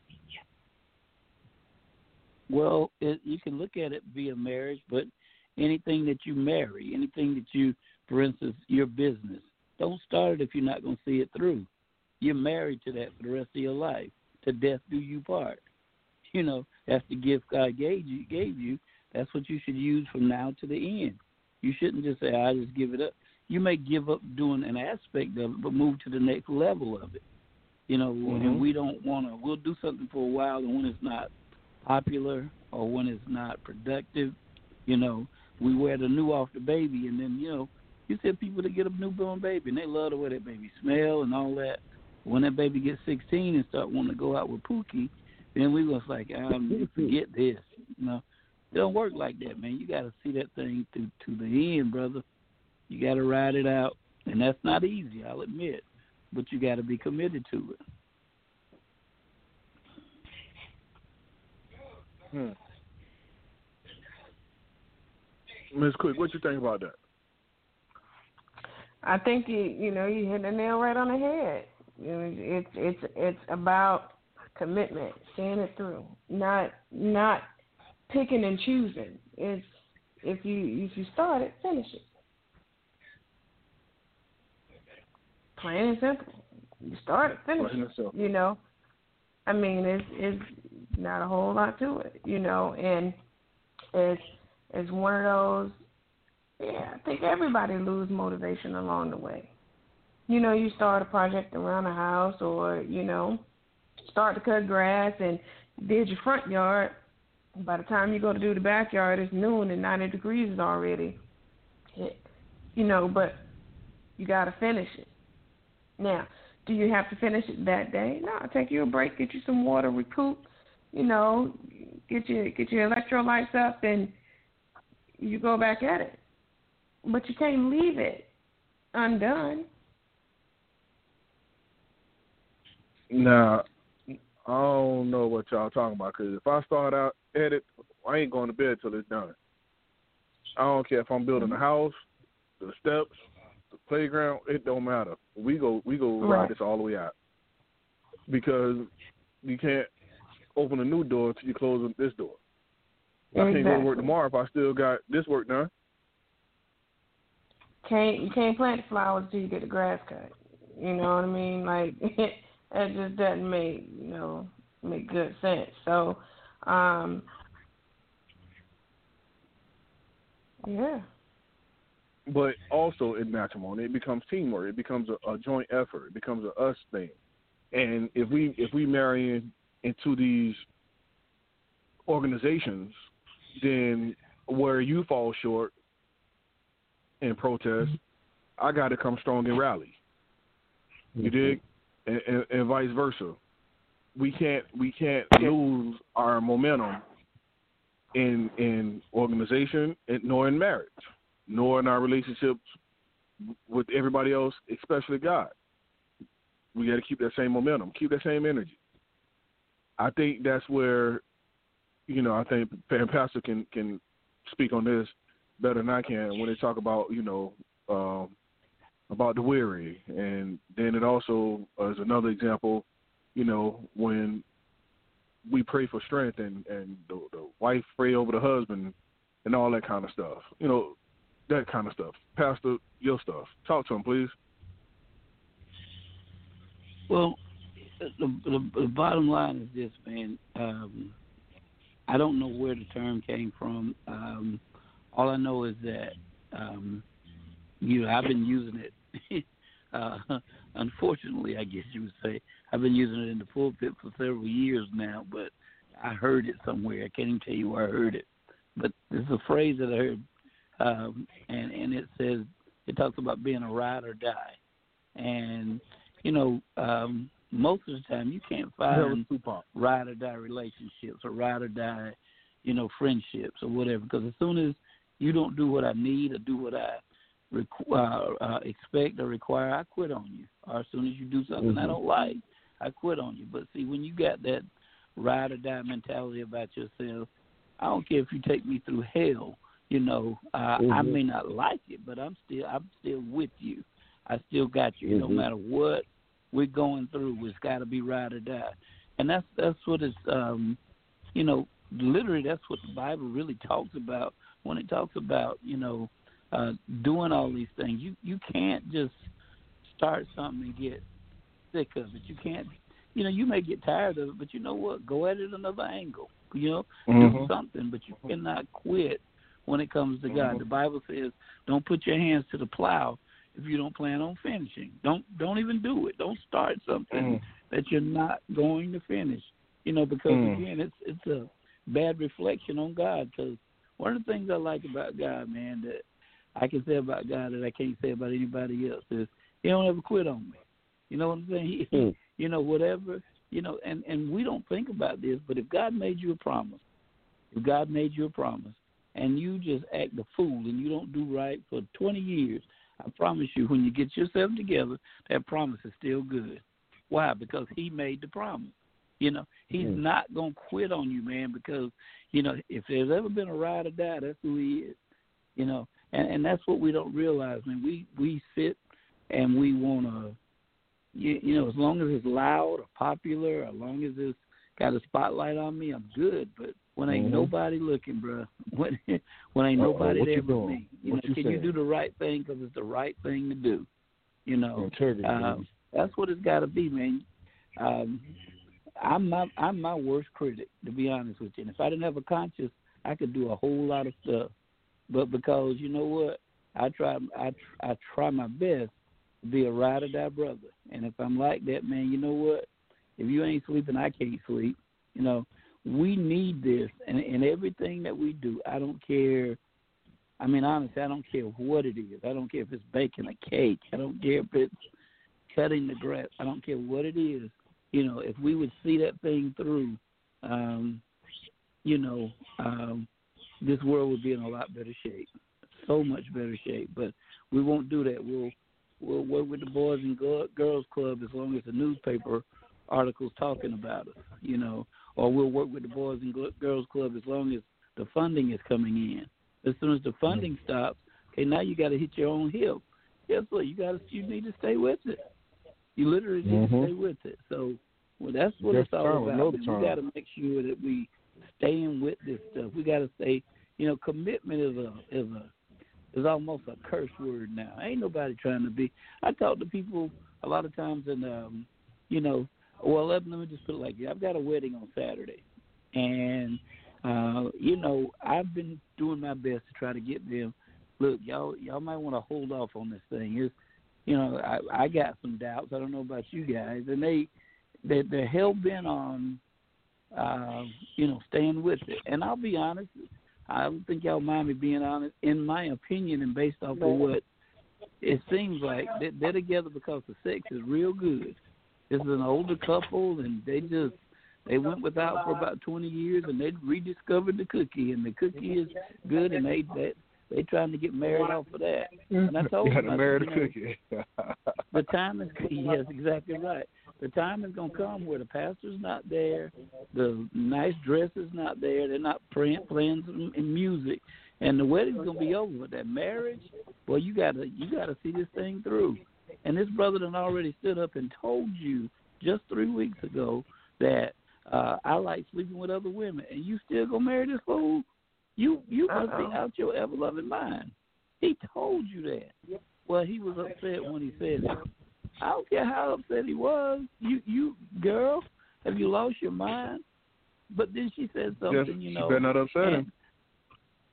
Well, it, you can look at it via marriage, but anything that you marry, anything that you, for instance, your business, don't start it if you're not going to see it through. You're married to that for the rest of your life. To death do you part. You know, that's the gift God gave you. Gave you. That's what you should use from now to the end. You shouldn't just say, "I just give it up." You may give up doing an aspect of it, but move to the next level of it. You know, Mhm. and we don't want to. We'll do something for a while, and when it's not popular or when it's not productive, you know, we wear the new off the baby, and then you know, you see people that get a newborn baby and they love the way that baby smell and all that. When that baby gets 16 and start wanting to go out with Pookie, then we was like, um, forget this. You know, it don't work like that, man. You got to see that thing through to the end, brother. You got to ride it out, and that's not easy, I'll admit, but you got to be committed to it. Hmm. Miss Quick, what you think about that? I think you you know you hit the nail right on the head. You know, it's it's it's about commitment, seeing it through, not not picking and choosing. It's if you if you start it, finish it. Plain and simple. You start it, finish it. You know, I mean, it's it's not a whole lot to it. You know, and it's it's one of those. Yeah, I think everybody lose motivation along the way. You know, you start a project around the house, or you know, start to cut grass and did your front yard. By the time you go to do the backyard, it's noon and 90 degrees is already. You know, but you got to finish it. Now, do you have to finish it that day? No, I'll take you a break, get you some water, recoup. You know, get your get your electrolytes up, and you go back at it. But you can't leave it undone. Now, I don't know what y'all talking about because if I start out at it, I ain't going to bed till it's done. I don't care if I'm building a mm-hmm. house, the steps, the playground. It don't matter. We go we go right. ride this all the way out because you can't open a new door until you close this door. Exactly. I can't go to work tomorrow if I still got this work done. Can't you can't plant the flowers till you get the grass cut. You know what I mean? Like that just doesn't make you know make good sense. So, um, yeah. But also in matrimony, it becomes teamwork. It becomes a, a joint effort. It becomes a us thing. And if we if we marry in, into these organizations, then where you fall short in protest, I got to come strong and rally. You Mm-hmm. dig? And, and, and vice versa. We can't we can't lose our momentum in in organization and, nor in marriage, nor in our relationships with everybody else, especially God. We got to keep that same momentum, keep that same energy. I think that's where, you know, I think and Pastor can can speak on this better than I can when they talk about you know um, about the weary, and then it also is another example, you know, when we pray for strength and and the, the wife pray over the husband and all that kind of stuff, you know, that kind of stuff. Pastor, your stuff. Talk to him, please. Well, the, the, the bottom line is this, man. Um, I don't know where the term came from. Um, all I know is that um, you know I've been using it. uh, unfortunately, I guess you would say I've been using it in the pulpit for several years now. But I heard it somewhere. I can't even tell you where I heard it. But this is a phrase that I heard, um, and and it says it talks about being a ride or die, and you know um, most of the time you can't find ride or die relationships or ride or die, you know, friendships or whatever. Because as soon as you don't do what I need or do what I uh, uh, expect or require, I quit on you. Or as soon as you do something Mm-hmm. I don't like, I quit on you. But see, when you got that ride or die mentality about yourself, I don't care if you take me through hell. You know, uh, I Mhm. may not like it, but I'm still I'm still with you. I still got you. No Mhm. matter what we're going through, it's got to be ride or die, and that's that's what it's. Um, you know, literally, that's what the Bible really talks about when it talks about you know uh, doing all these things. You you can't just start something and get sick of it. You can't. You know, you may get tired of it, but you know what? Go at it another angle. You know, do Mhm. something, but you cannot quit when it comes to God. Mhm. The Bible says, "Don't put your hands to the plow if you don't plan on finishing. Don't don't even do it. Don't start something Mm. that you're not going to finish. You know, because Mm. again, it's it's a bad reflection on God. Because one of the things I like about God, man, that I can say about God that I can't say about anybody else is He don't ever quit on me. You know what I'm saying? He, Mm. you know, whatever, you know, and and we don't think about this, but if God made you a promise, if God made you a promise, and you just act the fool and you don't do right for 20 years, I promise you, when you get yourself together, that promise is still good. Why? Because He made the promise. You know, He's Mm. not gonna quit on you, man. Because you know, if there's ever been a ride or die, that's who He is. You know, and and that's what we don't realize, man. We we sit and we want to, you, you know, as long as it's loud or popular, as long as it's got a spotlight on me, I'm good. But when ain't Mhm. nobody looking, bruh, when when ain't Uh-oh, nobody there you but me, you What know, you can saying? you do the right thing because it's the right thing to do? You know, Integrity. uh, that's what it's got to be, man. Um, I'm my I'm my worst critic, to be honest with you. And if I didn't have a conscience, I could do a whole lot of stuff. But because you know what, I try I I try my best to be a ride or die brother. And if I'm like that, man, you know what? If you ain't sleeping, I can't sleep. You know, we need this, and and everything that we do. I don't care. I mean, honestly, I don't care what it is. I don't care if it's baking a cake. I don't care if it's cutting the grass. I don't care what it is. You know, if we would see that thing through, um, you know, um, this world would be in a lot better shape, so much better shape. But we won't do that. We'll we'll work with the Boys and Girl- Girls Club as long as the newspaper articles talking about us, you know, or we'll work with the Boys and Girls Club as long as the funding is coming in. As soon as the funding stops, okay, now you got to hit your own hip. Guess what? You got to you need to stay with it. You literally need Mhm. to stay with it. So, well, that's what Yes, it's all sir. We know about. man. We got to make sure that we staying with this stuff. We got to stay. You know, commitment is a is a is almost a curse word now. Ain't nobody trying to be. I talk to people a lot of times, and um, you know, well, let, let me just put it like this: I've got a wedding on Saturday, and uh, you know, I've been doing my best to try to get them. Look, y'all, y'all might want to hold off on this thing. It's, you know, I, I got some doubts. I don't know about you guys, and they, they they're hell bent on, uh, you know, staying with it. And I'll be honest, I don't think y'all mind me being honest. In my opinion, and based off of what it seems like, they- they're together because the sex is real good. This is an older couple, and they just they went without for about twenty years, and they rediscovered the cookie, and the cookie is good, and they they they trying to get married off of that. And I told you got them, marry said, the you know, cookie. the time is yes, exactly right. The time is gonna come where the pastor's not there, the nice dress is not there, they're not praying, playing some music, and the wedding's gonna be over. But that marriage, well, you gotta you gotta see this thing through. And this brother done already stood up and told you just three weeks ago that uh I like sleeping with other women, and you still gonna marry this fool? You you must Uh-oh. be out your ever loving mind. He told you that. Well, he was upset when he said it. I don't care how upset he was. You, you girl, have you lost your mind? But then she said something, Yes, you she know. better not upset him.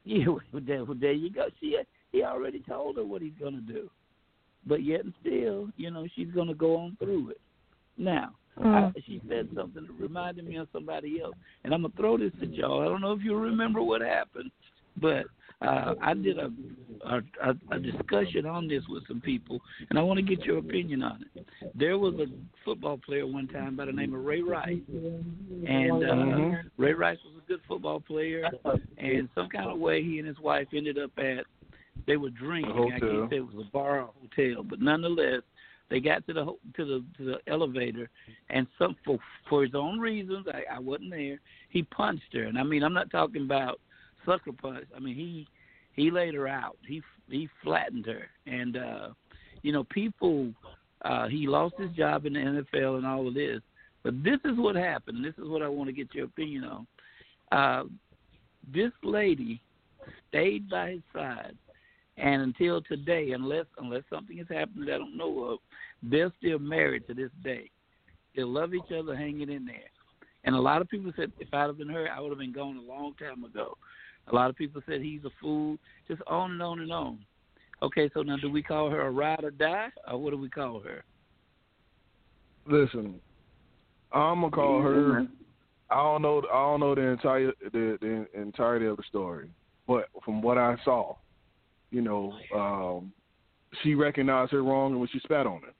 Yeah, well, there, well, there you go. She, he already told her what he's gonna do, but yet and still, you know, she's gonna go on through it. Now, Mm. I, she said something that reminded me of somebody else, and I'm gonna throw this at y'all. I don't know if you remember what happened, but uh, I did a, a a discussion on this with some people, and I want to get your opinion on it. There was a football player one time by the name of Ray Rice, and uh, Mhm. Ray Rice was a good football player, and some kind of way he and his wife ended up at they were drinking. I hotel. can't say it was a bar or hotel, but nonetheless, they got to the to the to the elevator, and some for for his own reasons, I, I wasn't there. He punched her, and I mean, I'm not talking about sucker punch. I mean, he he laid her out. He he flattened her, and uh, you know, people. Uh, he lost his job in the NFL and all of this, but this is what happened. This is what I want to get your opinion on. Uh, this lady stayed by his side, and until today, unless unless something has happened that I don't know of, they're still married to this day. They love each other, hanging in there. And a lot of people said if I'd have been her, I would have been gone a long time ago. A lot of people said he's a fool, just on and on and on. Okay, so now do we call her a ride or die, or what do we call her? Listen, I'm gonna call her. Mm-hmm. I don't know. I don't know the entire the, the entirety of the story, but from what I saw, you know, um, she recognized her wrong and when she spat on it.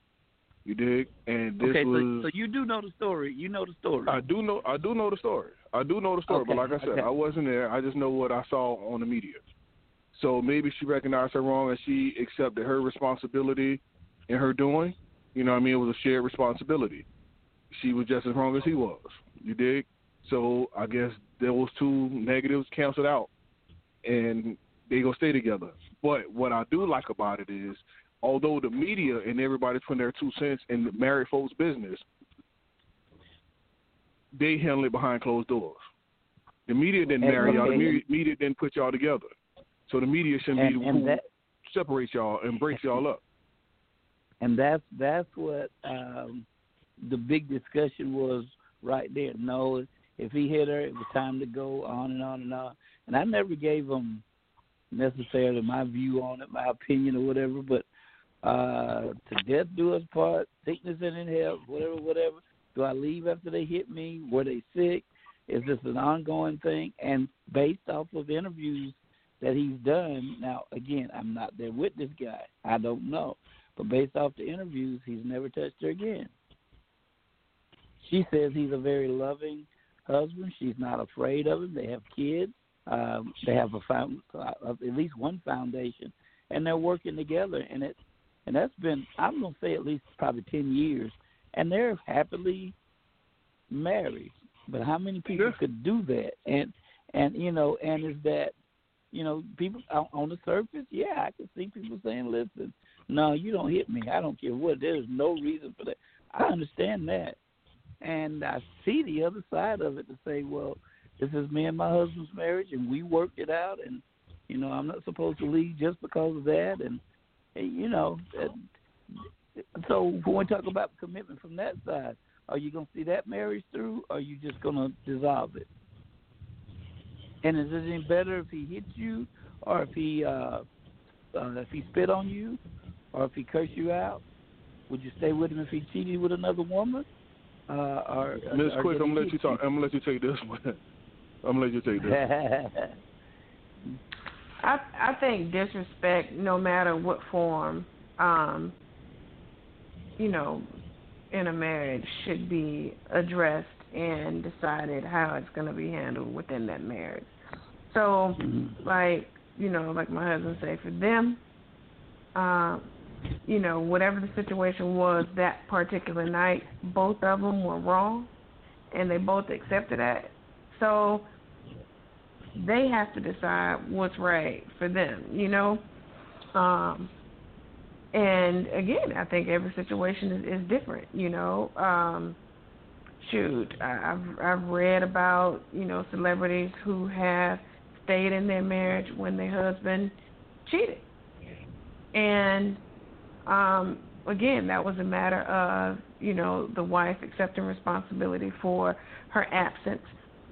You dig? And this okay, was. so, so you do know the story. You know the story. I do know. I do know the story. I do know the story, but like I said, okay. I wasn't there. I just know what I saw on the media. So maybe she recognized her wrong and she accepted her responsibility in her doing. You know what I mean? It was a shared responsibility. She was just as wrong as he was. You dig? So I guess those two negatives canceled out, and they gonna stay together. But what I do like about it is although the media and everybody's putting their two cents in the married folks' business, they handle it behind closed doors. The media didn't marry y'all. The media, media didn't put y'all together. So the media shouldn't and, be and who that, separates y'all and breaks y'all up. And that's that's what um, the big discussion was right there. No, if he hit her, it was time to go on and on and on. And I never gave him necessarily my view on it, my opinion or whatever. But uh, to death do us part, sickness and in health, whatever, whatever. Do I leave after they hit me? Were they sick? Is this an ongoing thing? And based off of interviews that he's done, now again, I'm not there with this guy. I don't know. But based off the interviews, he's never touched her again. She says he's a very loving husband. She's not afraid of him. They have kids. Um, they have a found, uh, at least one foundation, and they're working together. And it and that's been I'm gonna say at least probably ten years, and they're happily married. But how many people Yeah. could do that? And and you know, and is that you know people on on the surface? Yeah, I can see people saying, "Listen, no, you don't hit me. I don't care what. There's no reason for that." I understand that, and I see the other side of it to say, "Well, this is me and my husband's marriage, and we worked it out, and you know, I'm not supposed to leave just because of that." And and, you know, and so when we talk about commitment from that side, are you going to see that marriage through, or are you just going to dissolve it? And is it any better if he hits you, or if he uh, uh, if he spit on you, or if he cursed you out? Would you stay with him if he cheated with another woman? Uh, or, Miss Quick, I'm gonna let you talk. I'm gonna let you take this one. I'm gonna let you take this. I I think disrespect, no matter what form, um, you know, in a marriage, should be addressed and decided how it's going to be handled within that marriage. So, Mhm. like you know, like my husband say, for them, um, you know, whatever the situation was that particular night, both of them were wrong, and they both accepted that. So they have to decide what's right for them, you know. Um, and again, I think every situation is, is different, you know. Um, shoot, I, I've I've read about you know celebrities who have stayed in their marriage when their husband cheated, and um, again, that was a matter of you know the wife accepting responsibility for her absence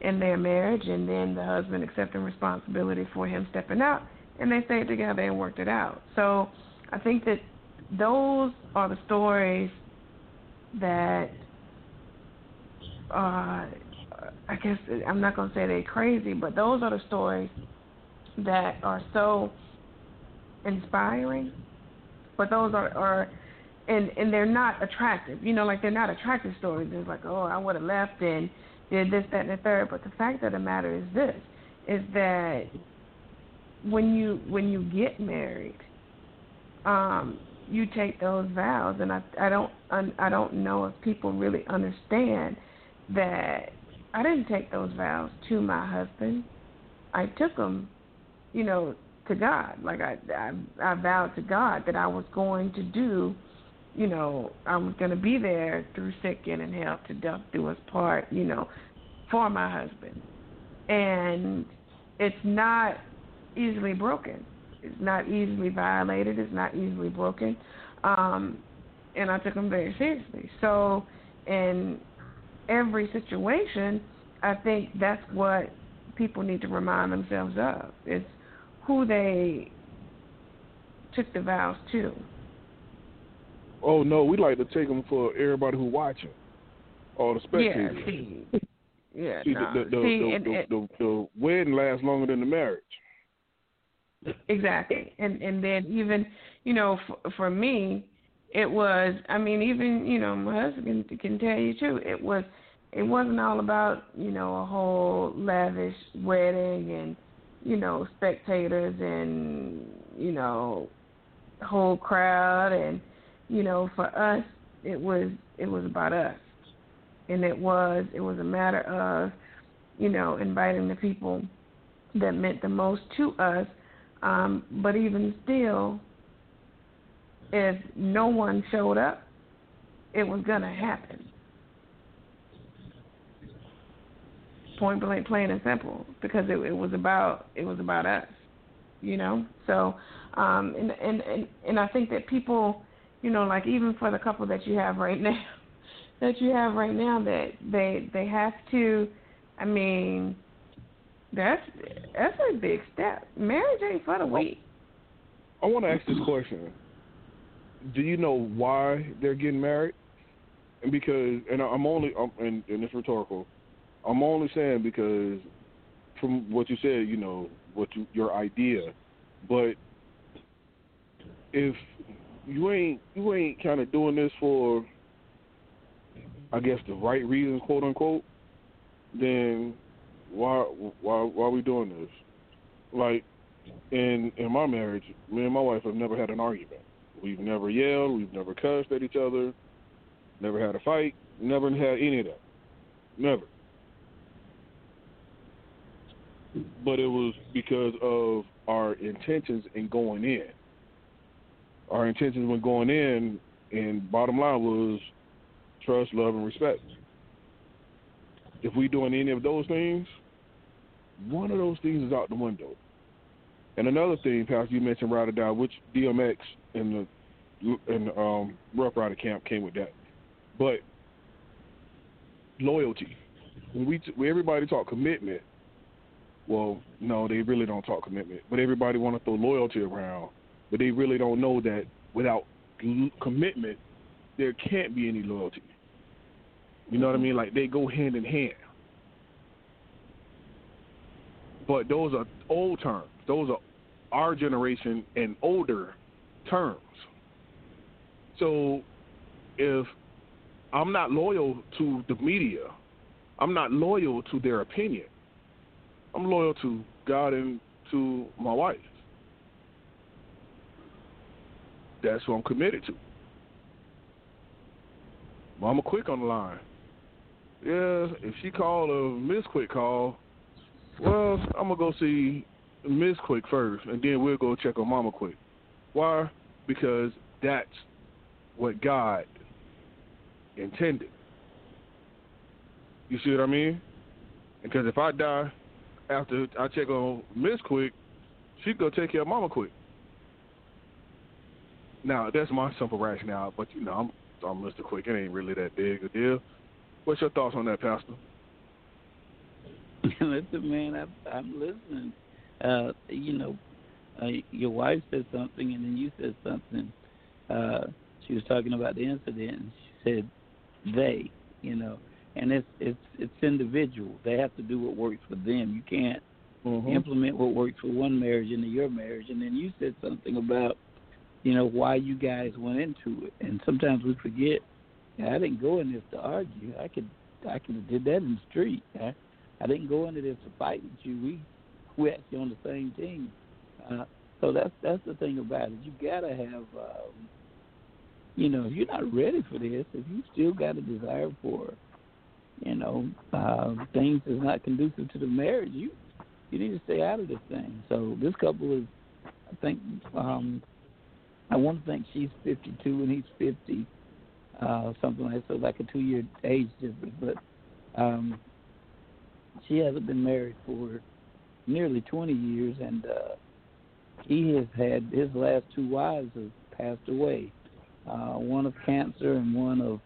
in their marriage, and then the husband accepting responsibility for him stepping out, and they stayed together and worked it out. So I think that those are the stories that uh, I guess I'm not gonna say they're crazy, but those are the stories that are so inspiring. But those are are and and they're not attractive. You know, like they're not attractive stories. It's like, oh, I would have left and did this, that, and the third. But the fact of the matter is this: is that when you when you get married, um, you take those vows, and I I don't I don't know if people really understand that I didn't take those vows to my husband. I took them, you know, to God. Like I, I, I vowed to God that I was going to do, you know, I was going to be there through sick and health to death do us part, you know, for my husband. And it's not easily broken. It's not easily violated. It's not easily broken. Um, and I took them very seriously. So, in every situation, I think that's what people need to remind themselves of. It's who they took the vows to. Oh no, we like to take them for everybody who watching, all the spectators. Yeah, see, yeah, See, nah. the, the, the, see, and, and, the, the wedding lasts longer than the marriage. exactly, and and then even you know for, for me, it was. I mean, even you know my husband can, can tell you too. It was. It wasn't all about you know a whole lavish wedding and you know spectators and you know whole crowd and you know for us it was it was about us and it was it was a matter of you know inviting the people that meant the most to us um but even still if no one showed up, it was gonna happen. Point blank, plain and simple, because it, it was about it was about us, you know. So, um, and and and and I think that people, you know, like even for the couple that you have right now, that you have right now, that they they have to, I mean, that's that's a big step. Marriage ain't for the oh. weak. I want to ask this question. Do you know why they're getting married? And because, and I'm only, I'm, and, and it's rhetorical. I'm only saying because, from what you said, you know, what you, your idea, but if you ain't you ain't kind of doing this for, I guess the right reasons, quote unquote, then why why why are we doing this? Like in in my marriage, me and my wife have never had an argument. We've never yelled, we've never cussed at each other, never had a fight, never had any of that. Never. But it was because of our intentions in going in. Our intentions when going in and bottom line was trust, love and respect. If we doing any of those things, one of those things is out the window. And another thing, Pastor, you mentioned Ride or Die, which DMX and the and um, Ruff Ryder camp came with that. But loyalty, when we when everybody talk commitment, well, no, they really don't talk commitment. But everybody want to throw loyalty around, but they really don't know that without commitment, there can't be any loyalty. You know what I mm-hmm. mean? Like they go hand in hand. But those are old terms. Those are our generation and older terms. So if I'm not loyal to the media, I'm not loyal to their opinion. I'm loyal to God and to my wife. That's what I'm committed to. Mama Quick on the line. Yeah, if she called a Miss Quick call, well, I'm gonna go see Miss Quick first, and then we'll go check on Mama Quick. Why? Because that's what God intended. You see what I mean? Because if I die after I check on Miss Quick, she go take care of Mama Quick. Now that's my simple rationale, but you know I'm I'm Mr. Quick. It ain't really that big a deal. What's your thoughts on that, Pastor? Listen, man, I, I'm listening. Uh, you know, uh, your wife said something, and then you said something. Uh, she was talking about the incident, and she said they. You know, and it's it's it's individual. They have to do what works for them. You can't mm-hmm. implement what works for one marriage into your marriage. And then you said something about, you know, why you guys went into it. And sometimes we forget. I didn't go in this to argue. I could I could have did that in the street. I, I didn't go into this to fight with you. We we actually on the same team. Uh, so that's that's the thing about it. You gotta have, um, you know, if you're not ready for this, if you still got a desire for, you know, uh, things that's not conducive to the marriage, you you need to stay out of this thing. So this couple is, I think, um, I want to think she's 52 and he's 50, uh, something like that. so, like a two year age difference. But um, she hasn't been married for nearly 20 years, and uh, he has had his last two wives have passed away. Uh, one of cancer and one of,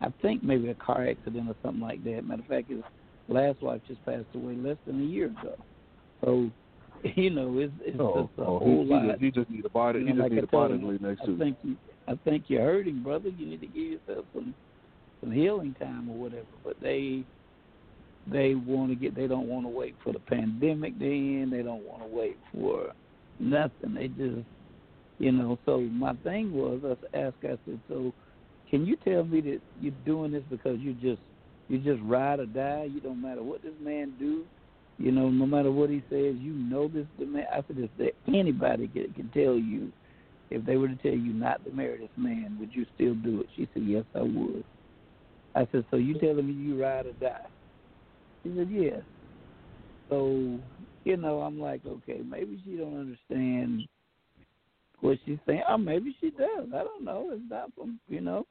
I think maybe a car accident or something like that. Matter of fact, his last wife just passed away less than a year ago. So, you know, it's, it's oh, just a oh, whole he, lot. He just, he just need a body. You know, just like need I a body told to him, lay next I to. think you, I think you're hurting, brother. You need to give yourself some some healing time or whatever. But they they want to get they don't want to wait for the pandemic to end they don't want to wait for nothing they just you know so my thing was i asked i said so can you tell me that you're doing this because you just you just ride or die you don't matter what this man do you know no matter what he says you know this man i said if there anybody can, can tell you if they were to tell you not to marry this man would you still do it she said yes i would i said so you telling me you ride or die she said, yes. So, you know, I'm like, okay, maybe she don't understand what she's saying. Oh, maybe she does. I don't know. It's not for you know,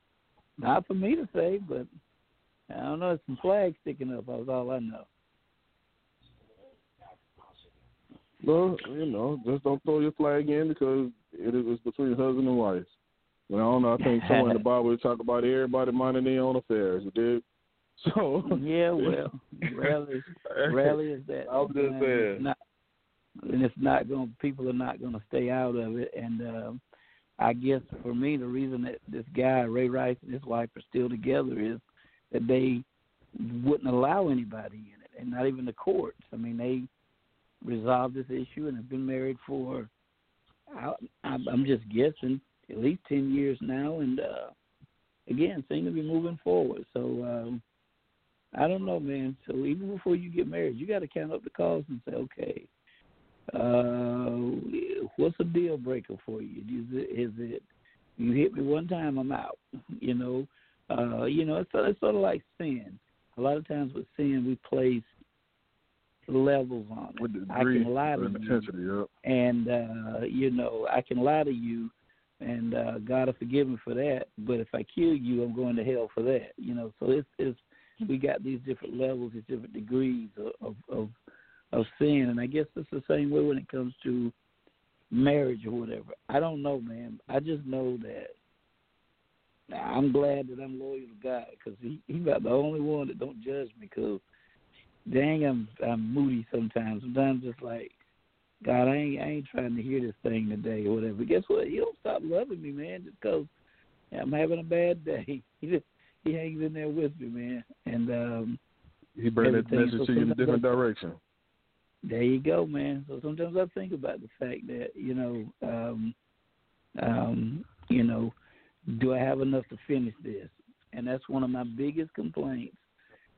not for me to say, but I don't know. It's some flags sticking up. That's all I know. Well, you know, just don't throw your flag in because it is between husband and wife. Well, I don't know. I think somewhere in the Bible talk about everybody minding their own affairs. You did. So yeah, well, rarely, rarely is that. I'm just saying. Not, and it's not going. People are not going to stay out of it. And um, I guess for me, the reason that this guy Ray Rice and his wife are still together is that they wouldn't allow anybody in it, and not even the courts. I mean, they resolved this issue and have been married for. I, I'm just guessing at least ten years now, and uh, again, seem to be moving forward. So um, I don't know, man. So even before you get married, you got to count up the costs and say, okay, uh, what's a deal breaker for you? Is it, is it you hit me one time, I'm out? You know, uh, you know, it's, it's sort of like sin. A lot of times with sin, we place levels on it. With the I can lie to intensity, you, yeah. and uh, you know, I can lie to you, and uh, God will forgive me for that. But if I kill you, I'm going to hell for that. You know, so it's it's we got these different levels, these different degrees of of of sin, and I guess it's the same way when it comes to marriage or whatever. I don't know, man. I just know that I'm glad that I'm loyal to God because he he's about the only one that don't judge me. Cause dang, I'm I'm moody sometimes. Sometimes it's like, God, I ain't I ain't trying to hear this thing today or whatever. But guess what? He don't stop loving me, man, just cause I'm having a bad day. He just he hangs in there with me, man, and um he brings that message to you in a different direction. There you go, man. So sometimes I think about the fact that you know, um, um, you know, do I have enough to finish this? And that's one of my biggest complaints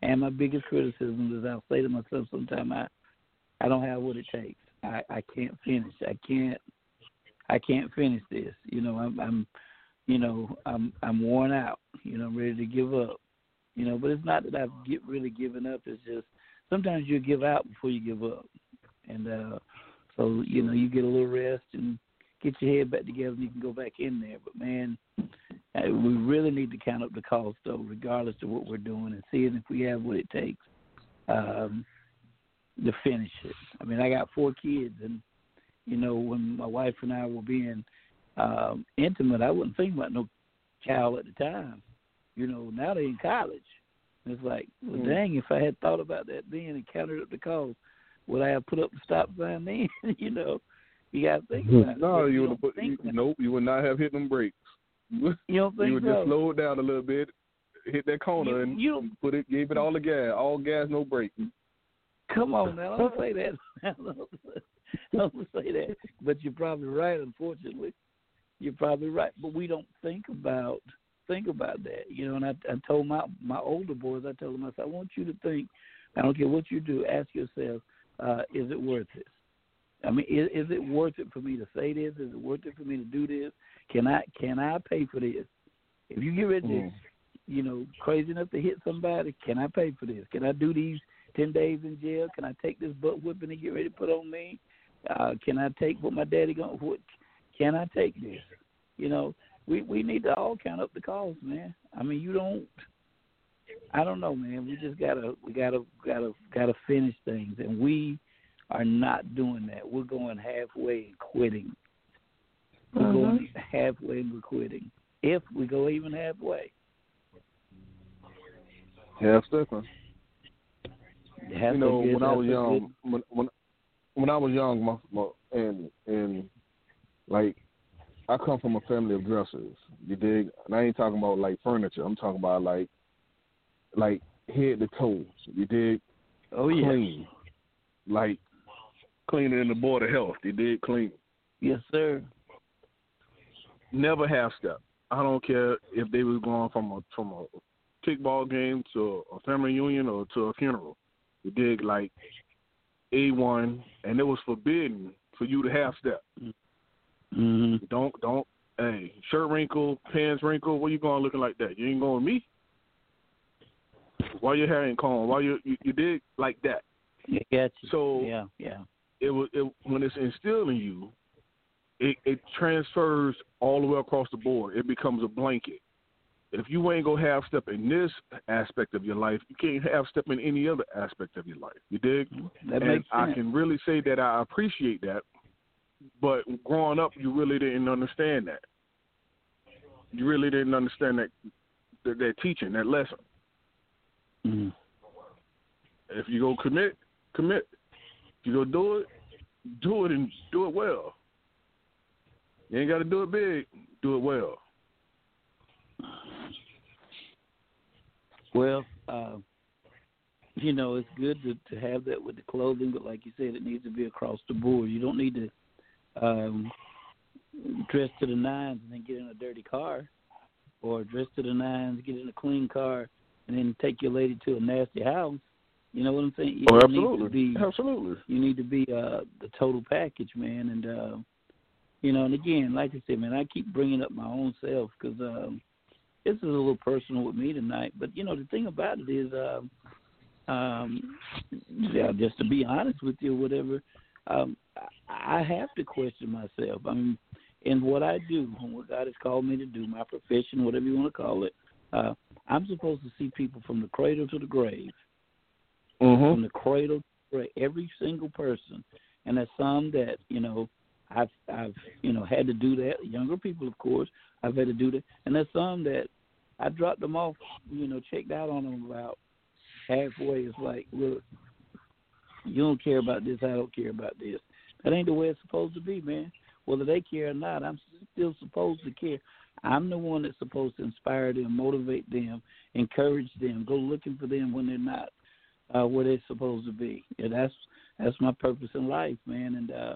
and my biggest criticism is I'll say to myself sometimes I I don't have what it takes. I I can't finish. I can't I can't finish this. You know, I'm I'm you know, I'm I'm worn out. You know, I'm ready to give up. You know, but it's not that I've get really given up. It's just sometimes you give out before you give up, and uh so you know you get a little rest and get your head back together and you can go back in there. But man, uh, we really need to count up the cost though, regardless of what we're doing, and seeing if we have what it takes um, to finish it. I mean, I got four kids, and you know, when my wife and I were being um, intimate, I wasn't thinking about no child at the time. You know, now they're in college. It's like, well, mm. dang, if I had thought about that then and counted up the cost, would I have put up the stop sign then? you know, you got to think mm-hmm. about it. No, you, you would have put. You, nope, you would not have hit them brakes. You don't think you would so? just slow it down a little bit, hit that corner, you, and you put it, gave it all the gas, all gas, no brake. Come on now, don't say that. don't say that. But you're probably right. Unfortunately, you're probably right. But we don't think about think about that, you know. And I, I told my my older boys, I told them, I said, I want you to think. I don't care what you do. Ask yourself, uh, is it worth it? I mean, is, is it worth it for me to say this? Is it worth it for me to do this? Can I can I pay for this? If you get ready to, mm. you know, crazy enough to hit somebody, can I pay for this? Can I do these ten days in jail? Can I take this butt whipping and get ready to put on me? Uh, can I take what my daddy going? What can I take this? You know, we we need to all count up the cost, man. I mean, you don't. I don't know, man. We just gotta we gotta gotta gotta finish things, and we are not doing that. We're going halfway and quitting. We're mm-hmm. going halfway and we're quitting. If we go even halfway. Half stepping. You know, when I was young, when, when when I was young, my, my and and like I come from a family of dressers. You dig? And I ain't talking about like furniture. I'm talking about like like head to toe. You dig? Oh yeah. Clean. Like cleaner than the board of health. They did clean. Yes, sir. Never half step. I don't care if they was going from a from a kickball game to a family reunion or to a funeral. They did like a one, and it was forbidden for you to half step. Mm-hmm. Don't don't hey shirt wrinkle, pants wrinkle. What you going looking like that? You ain't going with me. Why your hair ain't combed? Why you, you you did like that? Yeah, so yeah, yeah it was it, when it's instilled in you, it, it transfers all the way across the board. It becomes a blanket. If you ain't gonna have step in this aspect of your life, you can't half step in any other aspect of your life. You dig? That and I can really say that I appreciate that. But growing up, you really didn't understand that. You really didn't understand that that, that teaching, that lesson. Mhm. If you go commit, commit. If you go do it, do it and do it well. You ain't got to do it big. Do it well. Well, uh, you know, it's good to, to have that with the clothing, but like you said, it needs to be across the board. You don't need to um, dress to the nines and then get in a dirty car, or dress to the nines, get in a clean car, and then take your lady to a nasty house. You know what I'm saying? You Oh, need absolutely, to be absolutely. you need to be uh the total package man. And uh you know and again like i said man i keep bringing up my own self because um this is a little personal with me tonight. But you know the thing about it is um um yeah just to be honest with you or whatever um i I have to question myself. I mean in what i do what god has called me to do my profession whatever you want to call it uh i'm supposed to see people from the cradle to the grave Mm-hmm. from the cradle for every single person. And there's some that you know I've I've you know had to do that. Younger people, of course, I've had to do that. And there's some that I dropped them off, you know, checked out on them about halfway. It's like, look, you don't care about this, I don't care about this. That ain't the way it's supposed to be, man. Whether they care or not, I'm still supposed to care. I'm the one that's supposed to inspire them, motivate them, encourage them, go looking for them when they're not uh, where they're supposed to be. And that's that's my purpose in life, man. And uh,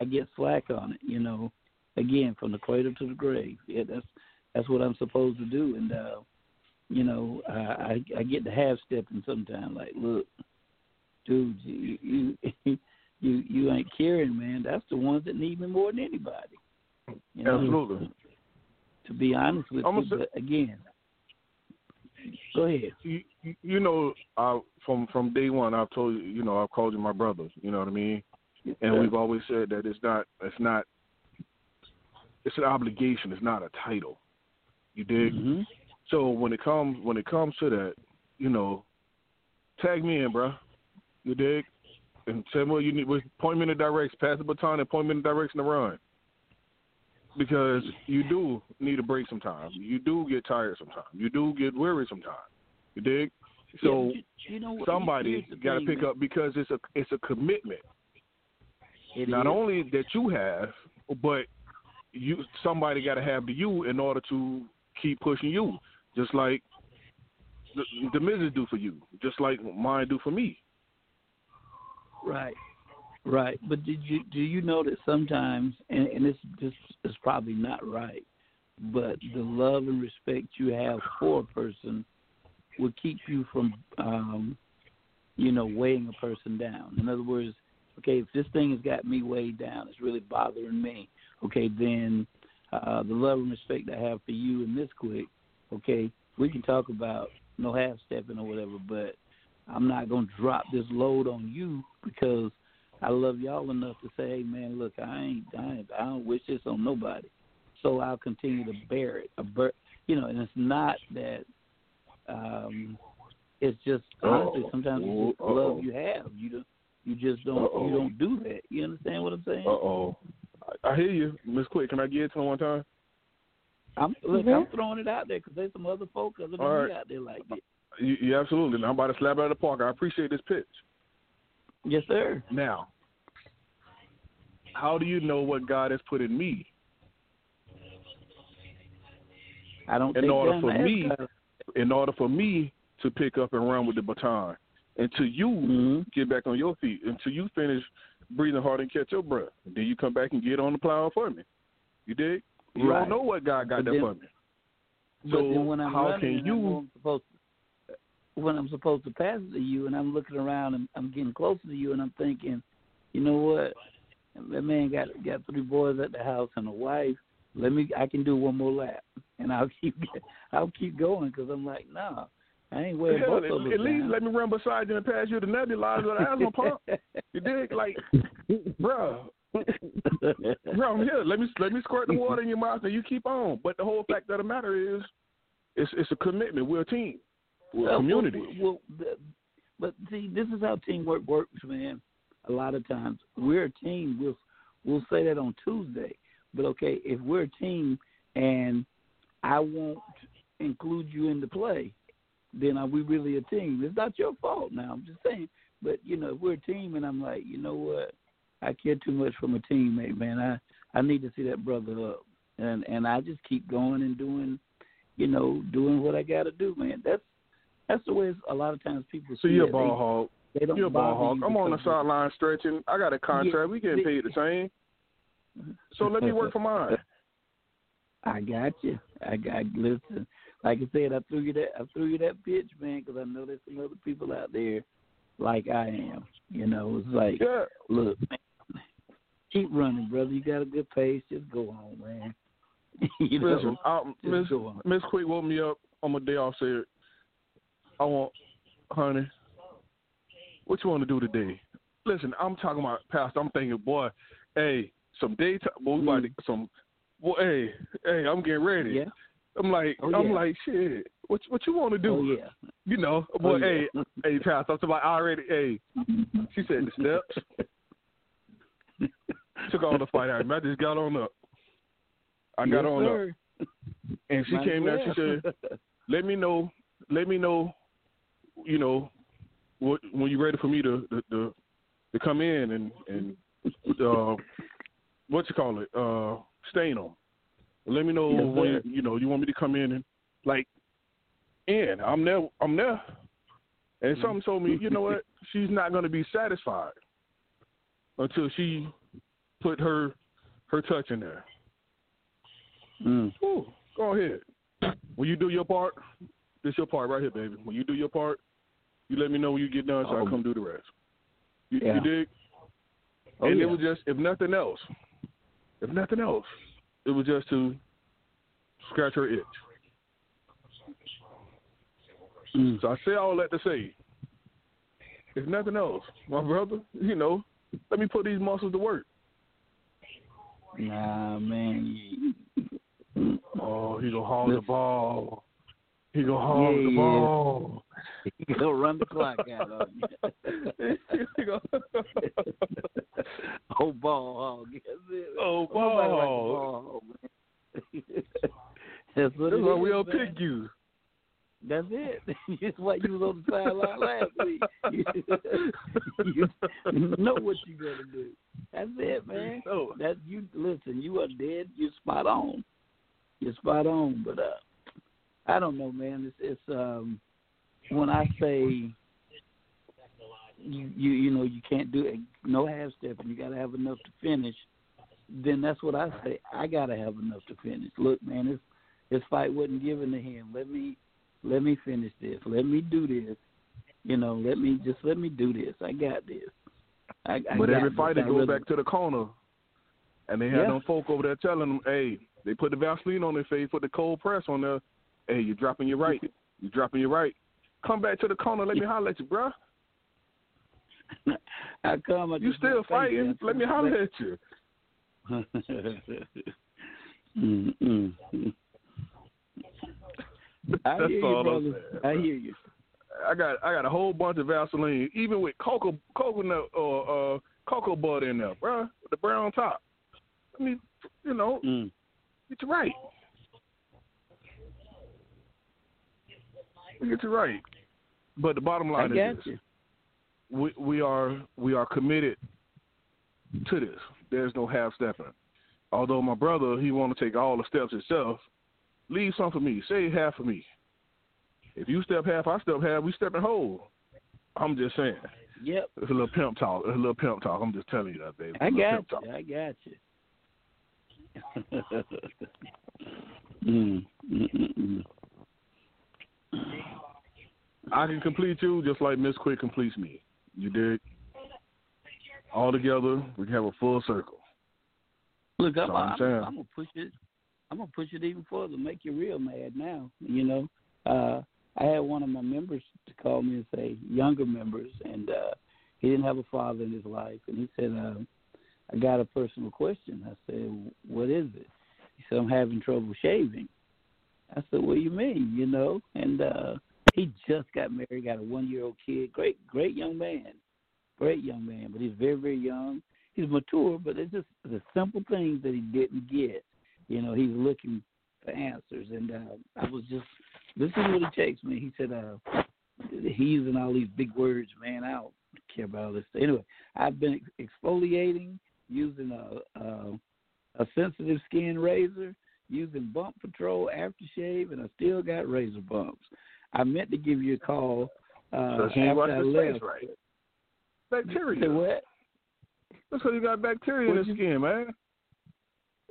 I get slack on it, you know. Again, from the cradle to the grave. Yeah, that's that's what I'm supposed to do. And uh, you know, I I, I get to half stepping sometimes. Like, look, dude, you you you you ain't caring, man. That's the ones that need me more than anybody. You know? Absolutely. To be honest with I'm you, but again, go ahead. you, you- know, uh, from from day one, I've told you, you know, I've called you my brother. You know what I mean? And we've always said that it's not, it's not, it's an obligation. It's not a title. You dig? Mhm. So when it comes when it comes to that, you know, tag me in, bro. You dig? And tell me what you need. Point me in the direction. Pass the baton and point me in the direction to run. Because you do need a break sometimes. You do get tired sometimes. You do get weary sometimes. You dig? So Yeah, you, you know what, somebody got to pick man. up because it's a it's a commitment. It Not is. only that you have, but you somebody got to have to you in order to keep pushing you, just like the, the missus do for you, just like mine do for me. Right, right. But did you do you know that sometimes, and, and this this is probably not right, but the love and respect you have for a person will keep you from, um, you know, weighing a person down. In other words, okay, if this thing has got me weighed down, it's really bothering me. Okay, then uh, the love and respect I have for you and Miss Quick. Okay, we can talk about no half stepping or whatever, but I'm not gonna drop this load on you because I love y'all enough to say, hey man, look, I ain't, I ain't, I don't wish this on nobody. So I'll continue to bear it. A bur- you know, and it's not that. um It's just honestly, Uh-oh. sometimes it's just the Uh-oh. love you have. You don't, you just don't, Uh-oh. you don't do that. You understand what I'm saying? Uh oh, I, I hear you, Miss Quick. Can I get it to her one time? I'm look, Mhm. I'm throwing it out there because there's some other folk other than All me right. out there like that. You, you absolutely. I'm about to slap it out of the park. I appreciate this pitch. Yes, sir. Now, how do you know what God has put in me? I don't In order for me- God. In order for me to pick up and run with the baton, until you Mhm. get back on your feet, until you finish breathing hard and catch your breath, then you come back and get on the plow for me. You dig? You Right. don't know what God got But there then- for me. But So then when I'm how running can you? I know I'm supposed to, when I'm supposed to pass it to you, and I'm looking around and I'm getting closer to you, and I'm thinking, you know what, that man got got three boys at the house and a wife. Let me, I can do one more lap, and I'll keep I'll keep going because I'm like, nah, I ain't wearing Hell, both at, of them at least down. let me run beside you and pass you the nebulizer or the asthma pump. You dig? Like, bro, Bro, I'm here. Let me let me squirt the water in your mouth and you keep on. But the whole fact of the matter is, it's it's a commitment. We're a team. Well, well, well, but see, this is how teamwork works, man. A lot of times we're a team. We'll we'll say that on Tuesday. But okay, if we're a team and I won't include you in the play, then are we really a team? It's not your fault now. I'm just saying. But you know, if we're a team and I'm like, you know what, I care too much from a teammate, man. I I need to see that brother up, and and I just keep going and doing, you know, doing what I got to do, man. That's that's the way a lot of times people. So you're a ball hog. They don't you're a ball hog. I'm on the sideline stretching. I got a contract. Yeah, we getting paid the same. So let me work for mine. I got you. I got listen. Like I said, I threw you that. I threw you that pitch, man, because I know there's some other people out there like I am. You know, it's like, Yeah. look, man, keep running, brother. You got a good pace. Just go on, man. you know, Listen, Miss. Miss Quick woke me up on my day off. Said, "I want, honey, what you want to do today?" Listen, I'm talking about past. I'm thinking, boy, hey, some daytime. Boy, we about to, mm. some. Boy, hey, hey, I'm getting ready. Yeah. I'm like, Oh, I'm yeah. like, shit. What what you want to do? Oh yeah. You know, Oh, boy, yeah. hey, hey, past. I'm talking about I already. Hey, she said the steps. Took all the fight out. I just got on up. I got Yes, on up. And she Might came there. She said, "Let me know. Let me know. You know, what when you're ready for me to to, to, to come in and and uh, what you call it, uh, stain them. Let me know Yes, when sir. you know you want me to come in and like in. I'm there. I'm there. And Mm-hmm. something told me, you know what? She's not going to be satisfied until she put her her touch in there. Mm. Ooh, go ahead. Will you do your part, this your part right here, baby. When you do your part, you let me know when you get done so Oh. I come do the rest. You, Yeah. you dig? Oh, and yeah. it was just, if nothing else, if nothing else, it was just to scratch her itch. Mm. So I say all that to say, if nothing else, my brother, you know, let me put these muscles to work. Nah, man. Oh, he gonna haul the ball. He gonna haul Yeah, the yeah. ball. You gonna run the clock out on you. He oh, ball hog. Oh, Nobody like a ball. hog. That's what That's it why we all pick you. That's it. That's why you was on the sideline last week. You, you know what you gotta do. That's it, man. No. That you listen. You are dead. You're spot on. You're spot on. But uh, I don't know, man. It's it's um when I say you you you know you can't do it, no half stepping. You gotta have enough to finish. Then that's what I say. I gotta have enough to finish. Look, man, this this fight wasn't given to him. Let me let me finish this. Let me do this. You know, let me just let me do this. I got this. I, I But got every fighter I go really- back to the corner, and they have Yeah. them folk over there telling them, "Hey, they put the Vaseline on their face, put the cold press on there. Hey, you're dropping your right. You're dropping your right. Come back to the corner. Let me holler at you, bruh. How come I You still fighting? I Let me holler at you." mm. I That's hear you, brother. saying, I hear you. I got I got a whole bunch of Vaseline, even with cocoa coconut or uh, cocoa butter in there, bruh, with the brown top. I mean, you know, Mm. get you right. Get you right. But the bottom I line is this. we we are we are committed to this. There's no half stepping. Although my brother he want to take all the steps himself, leave some for me. Save half for me. If you step half, I step half. We step in whole. I'm just saying. Yep. It's a little pimp talk. It's a little pimp talk. I'm just telling you that, baby. I got you. I got you. mm, mm, mm, mm. I can complete you just like Miss Quick completes me. You dig? All together, we can have a full circle. Look, I'm, I'm I'm. I'm gonna push it. I'm gonna push it even further, make you real mad now. You know, uh, I had one of my members to call me and say, younger members, and uh, he didn't have a father in his life, and he said, uh, I got a personal question. I said, "What is it?" He said, "I'm having trouble shaving." I said, "What do you mean?" You know, and uh he just got married, got a one year old kid. Great, great young man, great young man, but he's very, very young. He's mature, but it's just the simple things that he didn't get. You know, he's looking for answers, and uh, I was just this is what he takes me. He said, uh, he's using all these big words, man. I don't care about all this. Stuff. Anyway, I've been exfoliating using a, a a sensitive skin razor, using Bump Patrol aftershave, and I still got razor bumps. I meant to give you a call uh, so after I left. Right. Bacteria. Say what? That's because you got bacteria in the skin, man.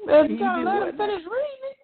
Man, you gotta let him finish reading.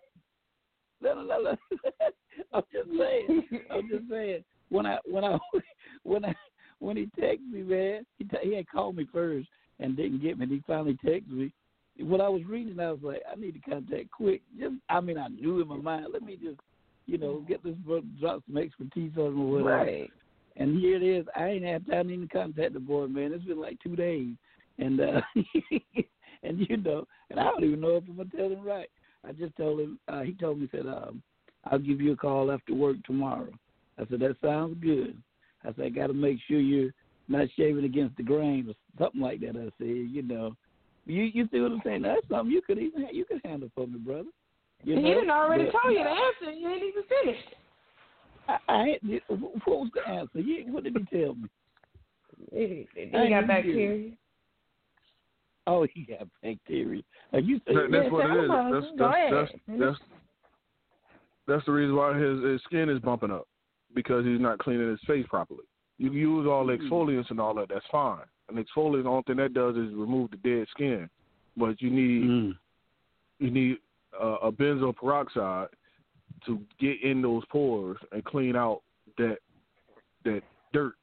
No, no, no, no. I'm just saying. I'm just saying. When I when I when I when he texted me, man, he t- he had called me first and didn't get me. And he finally texted me. When I was reading, I was like, I need to contact quick. Just, I mean, I knew in my mind, let me just, you know, get this book, drop some expertise on him or whatever. Right. And here it is. I ain't had time to even contact the boy, man. It's been like two days, and uh and you know, and I don't even know if I'm gonna tell him right. I just told him. uh He told me said, um, "I'll give you a call after work tomorrow." I said, "That sounds good." I said, "I got to make sure you're not shaving against the grain or something like that." I said, "You know, you you see what I'm saying? That's something you could even you could handle for me, brother." You he know? didn't already But- tell you the answer. You ain't even finished. I, I what was the answer? You, what did he tell me? He, he got bacteria. Oh, he got bacteria. Are you That, that's Yeah, what it tell is. him about That's that's that's that's that's the reason why his his skin is bumping up because he's not cleaning his face properly. You can use all the Mm. exfoliants and all that. That's fine. An exfoliant, the only thing that does is remove the dead skin. But you need Mm. you need uh, a benzoyl peroxide to get in those pores and clean out that that dirt.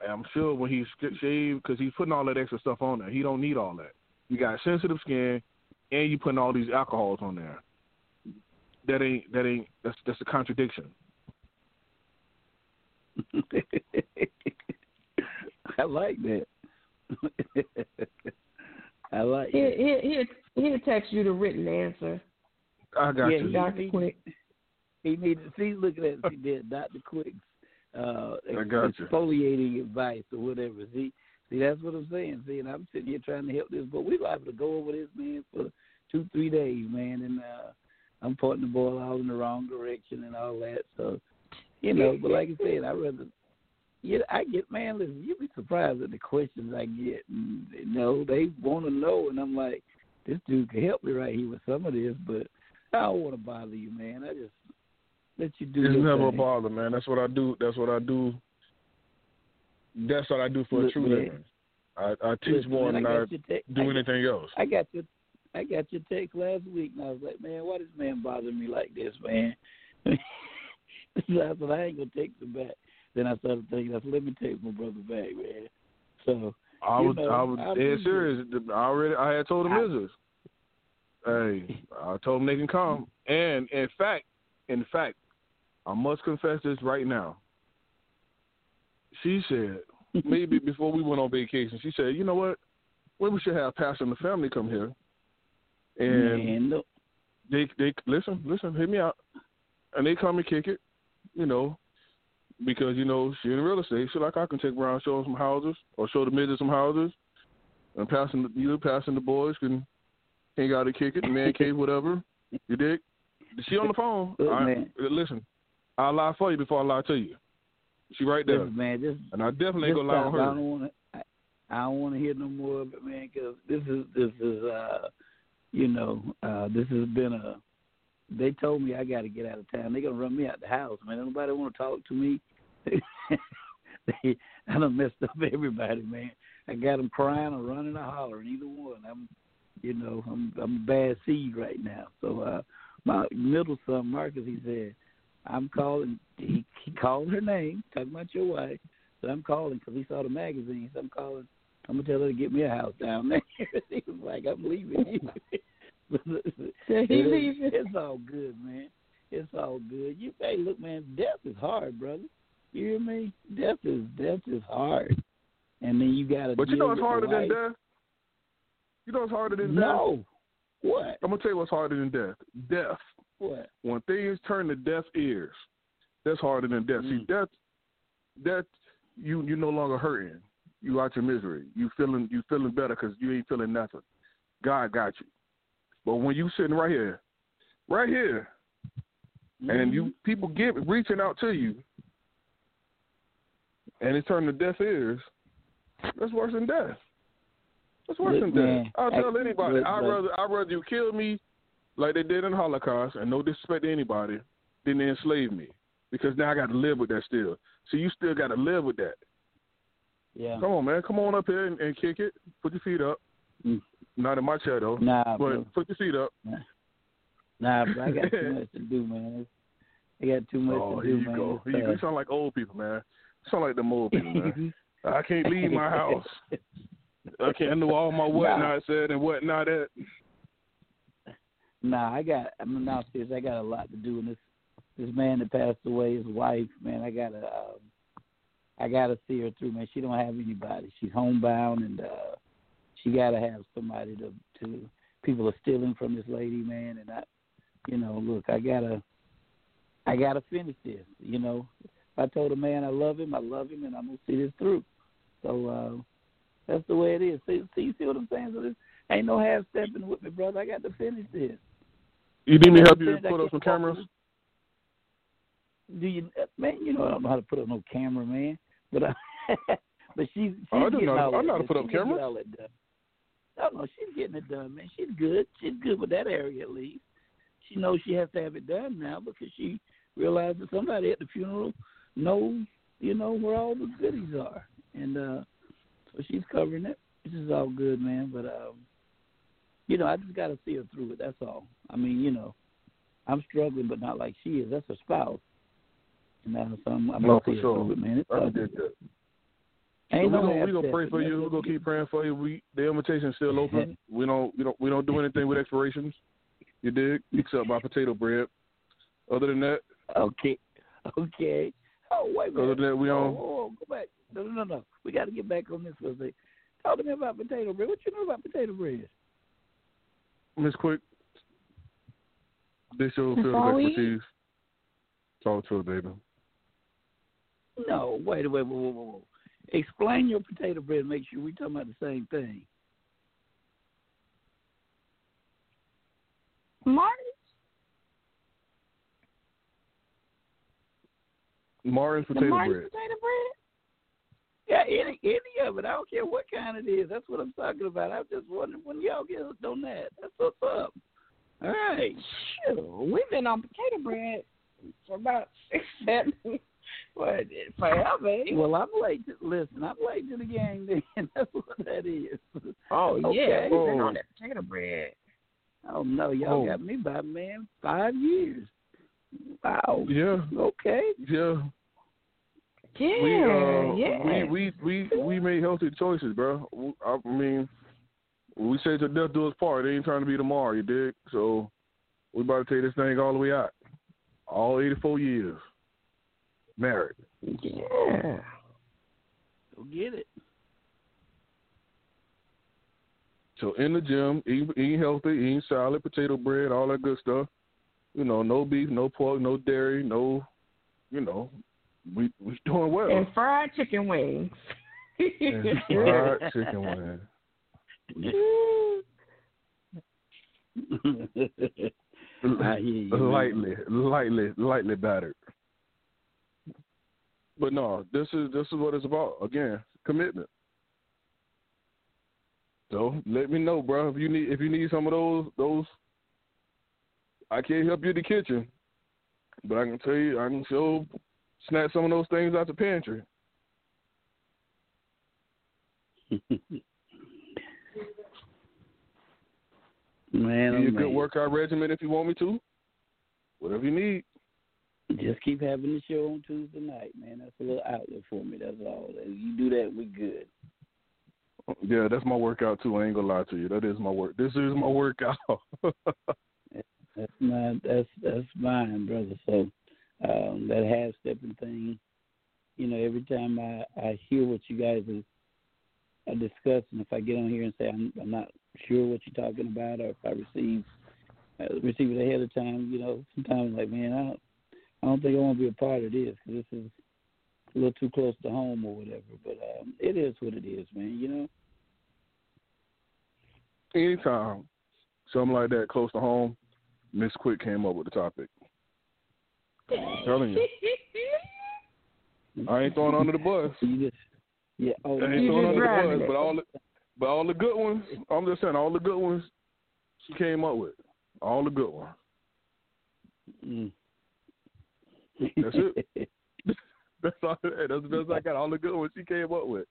And I'm sure when he's shaved, because he's putting all that extra stuff on there, he don't need all that. You got sensitive skin, and you putting all these alcohols on there. That ain't that ain't that's that's a contradiction. I like that. I like He that. he he he'll text you the written answer. I got Yeah, you. he- Doctor Quick. He needed. See, look at that. He did Dr. Quick's uh, I got you. exfoliating advice or whatever. See, see, that's what I'm saying. See, and I'm sitting here trying to help this, but we're liable to go over this man for two, three days, man, and uh, I'm pointing the ball all in the wrong direction and all that. So, you know, but like I said, I rather. Yeah, I get man. Listen, you'd be surprised at the questions I get. And, you know, they want to know, and I'm like, this dude can help me right here with some of this, but I don't want to bother you, man. I just let you do It's never a bother, man. That's what I do. That's what I do. That's what I do for a true man. living. I, I teach Listen, more man, than I I text. do I, anything else. I got your, I got your text last week, and I was like, man, why this man bothering me like this, man? so I said, I ain't gonna text him back. Then I started thinking, I said, let me take my brother back, man. So I was know, I was I dead serious. I already I had told the I- Hey, I told them they can come. And in fact, in fact, I must confess this right now. She said maybe before we went on vacation, she said, you know what? Well, we should have Pastor and the family come here. And man, no, they they listen, listen, hear me out. And they come and kick it, you know, because you know she in real estate. She like I can take around, show them some houses, or show the midgets some houses, and passing the, you know, passing the boys can hang out and kick it, man cave, whatever. You dig? She on the phone. I, listen, I'll lie for you before I lie to you. She right there, listen, man, just and I definitely ain't gonna lie on stop. I her. don't want to. I, I don't want to hear no more of it, man. Because this is this is uh, you know, uh, this has been a. They told me I got to get out of town. They're gonna run me out the house, man. Nobody want to talk to me. they, I done messed up everybody, man. I got them crying or running or hollering, either one. I'm, you know, I'm I'm a bad seed right now. So uh, my middle son Marcus, he said, I'm calling. He, he called her name, talking about your wife. So I'm calling because he saw the magazine. So I'm calling. I'm gonna tell her to get me a house down there. he was like, "I'm leaving you." He It is- leaving. It's all good, man. It's all good. You hey, look, man. Death is hard, brother. You hear me? Death is death is hard, and then you got to. But you know it's harder than death. You know what's harder than no. death? No, what? I'm gonna tell you what's harder than death. Death. What? When things turn to deaf ears, that's harder than death. See, Mm. death, death, you you no longer hurting. You out your misery. You feeling you feeling better because you ain't feeling nothing. God got you. But when you sitting right here, right here, and you people get reaching out to you, and it turned to deaf ears, that's worse than death. That's worse Look, than man, death. I'll I- tell anybody. I'd rather I'd rather you kill me like they did in the Holocaust, and no disrespect to anybody, than they enslave me. Because now I got to live with that still. So you still got to live with that. Yeah. Come on, man. Come on up here and, and kick it. Put your feet up. Mm. Not in my chair though. Nah, but bro. put your feet up. Nah, bro. I got too much to do, man. I got too much oh, to do, you man. go. It's, You, you sound like old people, man. You sound like them old people, man. I can't leave my house. I can't do all my whatnot said and whatnot at. Nah, I got. I'm not serious. I got a lot to do. And this this man that passed away, his wife, man, I gotta. Um, I gotta see her through, man. She don't have anybody. She's homebound, and uh she gotta have somebody to to. People are stealing from this lady, man, and I, you know, look, I gotta. I gotta finish this. You know, I told a man I love him, I love him, and I'm gonna see this through. So uh that's the way it is. See, see, you see what I'm saying? So this ain't no half stepping with me, brother. I got to finish this. You need me to help you put up some cameras? Do you, man? You know I don't know how to put up no camera, man. But I, but she's she's Oh, I do getting know- I know how to put up She's cameras. All that done. No, no, she's getting it done, man. She's good. She's good with that area at least. She knows she has to have it done now because she realized that somebody at the funeral knows, you know, where all the goodies are, and uh so she's covering it. This is all good, man. But um, you know, I just got to see her through it. That's all. I mean, you know, I'm struggling, but not like she is. That's her spouse. And uh, so I'm, I'm No, gonna see her sure. through it, man. It's all did good. That. Ain't so no we're gonna, we gonna pray for you. We're gonna keep praying for you. We the invitation's still open. we don't we don't we don't do anything with expirations. You dig? Except by potato bread. Other than that, Okay. Okay. Oh wait a minute. other than that, we don't. oh, oh, go back. No, no, no, no. We got to get back on this for a second. Talk to me about potato bread. What you know about potato bread? Miss Quick, this your field Before of we- expertise. Talk to it, baby. No, wait, wait, wait, wait, wait, wait. Explain your potato bread. and Make sure we're talking about the same thing. Martin, Martin's the potato Martin bread. potato bread. Yeah, any any of it. I don't care what kind it is. That's what I'm talking about. I'm just wondering when y'all get hooked on that. That's what's up. All right. Shoot, we've been on potato bread for about six, seven, what, forever. ain't it? Well, I'm late. To, listen, I'm late to the game. Then that's what that is. oh okay. yeah, we've been Oh. on that potato bread. Oh no, y'all Oh. got me by man five years. Wow. Yeah, Okay. yeah. Yeah, we uh yeah. we, we we we made healthy choices, bro. I mean, we say to death do us part. It ain't trying to be tomorrow, you dig? So we about to take this thing all the way out. All eighty four years. Married. yeah. Go get it. So in the gym, eating, eating healthy, eating salad, potato bread, all that good stuff. You know, no beef, no pork, no dairy, no you know, we we doing well. And fried chicken wings. And fried chicken wings. I hear you. man. lightly, lightly, lightly battered. But no, this is this is what it's about. Again, commitment. So let me know, bro. If you need if you need some of those those, I can't help you in the kitchen, but I can tell you I can show snatch some of those things out the pantry. Man, you a oh, good workout regimen if you want me to. Whatever you need. Just keep having the show on Tuesday night, man. That's a little outlet for me. That's all. If you do that, we good. Yeah, that's my workout too. I ain't gonna lie to you. That is my work. This is my workout. That's my that's that's mine, brother. So um, that half stepping thing, you know, every time I I hear what you guys are, are discussing, if I get on here and say I'm, I'm not sure what you're talking about, or if I receive uh, receive it ahead of time, you know, sometimes like, man, I don't, I don't think I want to be a part of this because this is a little too close to home or whatever. But um, it is what it is, man. You know. Anytime something like that close to home, Miss Quick came up with the topic. I'm telling you. I ain't throwing under the bus. Just, yeah. Oh, I ain't throwing under the bus, but all the, but all the good ones. I'm just saying, all the good ones she came up with. All the good ones. Mm. That's it. that's all. That's the best I got. All the good ones she came up with.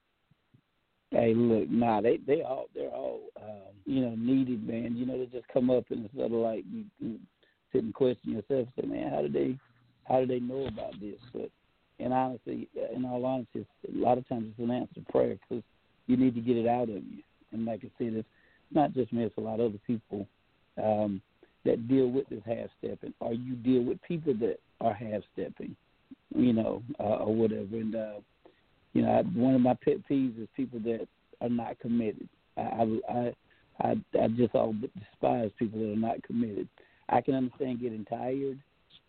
Hey, look, nah, they they all they're all um, you know needed, man. You know, they just come up and it's sort of like you, you sit and question yourself, say, man, how did they how do they know about this? But and honestly, in all honesty, a lot of times it's an answered prayer because you need to get it out of you. And like I said, it's not just me; it's a lot of other people um, that deal with this half stepping, or you deal with people that are half stepping, you know, uh, or whatever. And uh, you know, I, one of my pet peeves is people that are not committed. I I I, I just all despise people that are not committed. I can understand getting tired.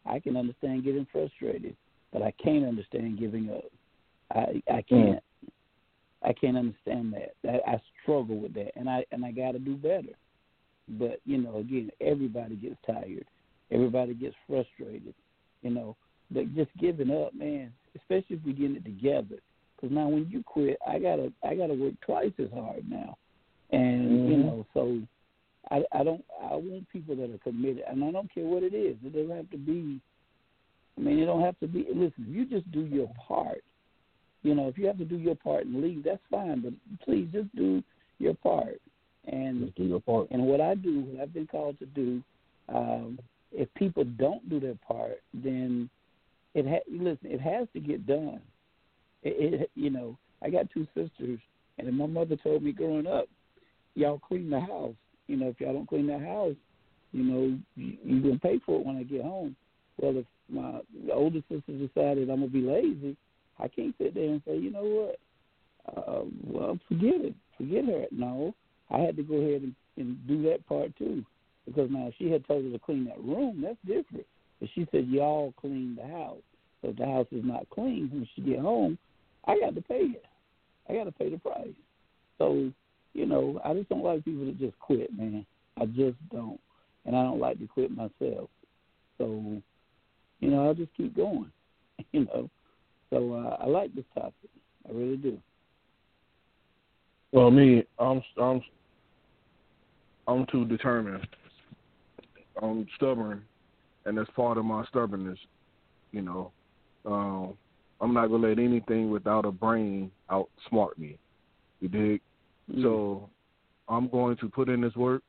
I can understand getting frustrated, but I can't understand giving up. I I can't. Mm. I can't understand that. I, I struggle with that, and I and I got to do better. But you know, again, everybody gets tired. Everybody gets frustrated. You know, but just giving up, man. Especially if we get it together. Because now, when you quit, I gotta I gotta work twice as hard now, and mm-hmm. you know, so I I don't I want people that are committed, and I don't care what it is. It doesn't have to be. I mean, it don't have to be. Listen, you just do your part. You know, if you have to do your part and leave, that's fine. But please, just do your part. And do your part. And what I do, what I've been called to do, um, if people don't do their part, then it ha- listen. It has to get done. It, it you know, I got two sisters, and my mother told me growing up, y'all clean the house you know, if y'all don't clean the house, you know, you, you're gonna pay for it when I get home. Well, if my older sister decided I'm gonna be lazy, I can't sit there and say, you know what? Uh, well, forget it, forget her. No, I had to go ahead and, and do that part too, because now she had told her to clean that room, that's different. But she said y'all clean the house, so if the house is not clean when she get home, I got to pay it. I got to pay the price. So you know, I just don't like people that just quit, man. I just don't, and I don't like to quit myself. So, you know, I'll just keep going. You know, so uh, I like this topic. I really do. Well, me, I'm I'm I'm too determined. I'm stubborn, and that's part of my stubbornness. You know, um, I'm not gonna let anything without a brain outsmart me. You dig? Mm. So I'm going to put in this work,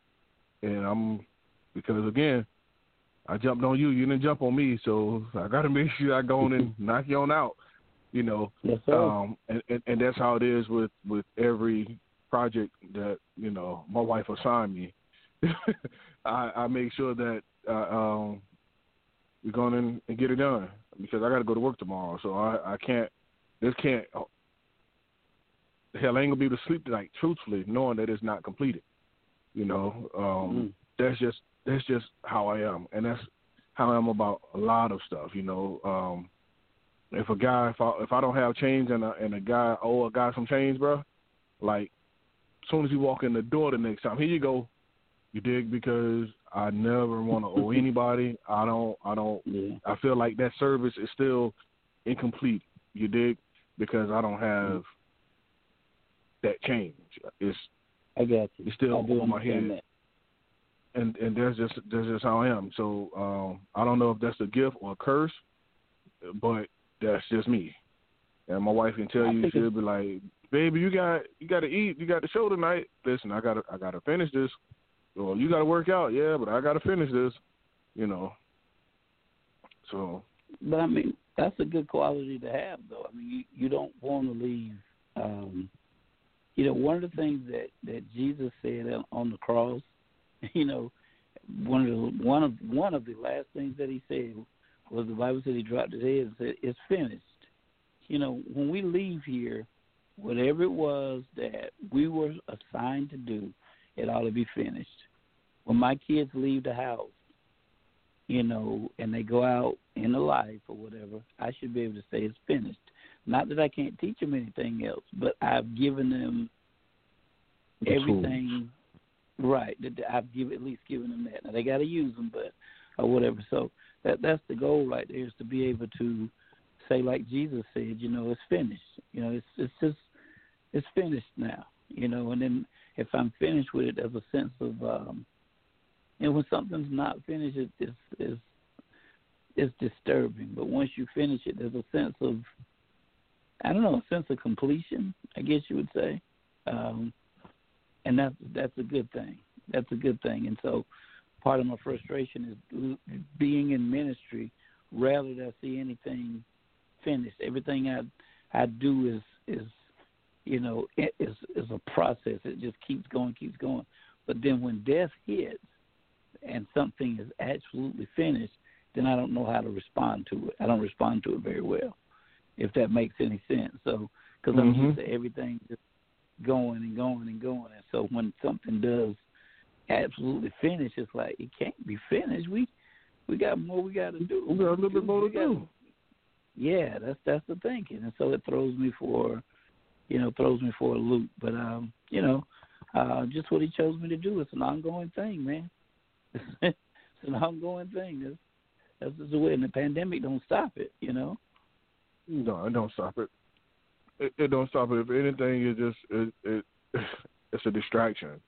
and I'm because again, I jumped on you. You didn't jump on me, so I got to make sure I go in and knock you on out. You know, yes, um, and, and and that's how it is with with every project that you know my wife assigned me. I, I make sure that uh, um, we're going in and get it done because I got to go to work tomorrow. So I, I can't. This can't hell, I ain't gonna be able to sleep tonight, truthfully, knowing that it's not completed. You know, um, mm that's just that's just how I am, and that's how I am about a lot of stuff. You know, um, if a guy, if I if I don't have change and a and a guy owe a guy some change, bro, like as soon as you walk in the door the next time, here you go. You dig? Because I never want to owe anybody. I don't. I don't. Yeah. I feel like that service is still incomplete. You dig? Because I don't have that change. It's I got you. It's still over my head. That. And and that's just that's just how I am. So um I don't know if that's a gift or a curse, but that's just me. And my wife can tell I you she'll be like, Baby, you got you gotta eat, you got the show tonight. Listen, I gotta I gotta finish this. Well, you gotta work out, yeah, but I gotta finish this, you know. So But I mean, that's a good quality to have though. I mean you, you don't wanna leave um you know, one of the things that that Jesus said on the cross, you know, one of the one of one of the last things that he said was the Bible said he dropped his head and said, "It's finished." You know, when we leave here, whatever it was that we were assigned to do, it ought to be finished. When my kids leave the house, you know, and they go out in the life or whatever, I should be able to say it's finished. Not that I can't teach them anything else, but I've given them The everything right. That I've give at least given them that. Now they got to use them, but or whatever. So that that's the goal right there is to be able to say like Jesus said, you know, it's finished. You know, it's it's just it's finished now. You know, and then if I'm finished with it, there's a sense of um and when something's not finished, it, it's it's it's disturbing. But once you finish it, there's a sense of I don't know, a sense of completion, I guess you would say. Um and that's that's a good thing. That's a good thing. And so part of my frustration is being in ministry rarely do I see anything finished. Everything I I do is is you know it is is a process. It just keeps going, keeps going. But then when death hits and something is absolutely finished, then I don't know how to respond to it. I don't respond to it very well, if that makes any sense. So because I'm Mhm. used to everything just going and going and going, and so when something does absolutely finish, it's like it can't be finished. We we got more we got to do. We got a little bit more to do. yeah, that's that's the thinking, and so it throws me for, you know, throws me for a loop. But um, you know, uh, just what he chose me to do. It's an ongoing thing, man. it's an ongoing thing. That's that's just the way. And the pandemic don't stop it, you know. No, it don't stop it. It, it don't stop it. If anything, it just it, it it's a distraction,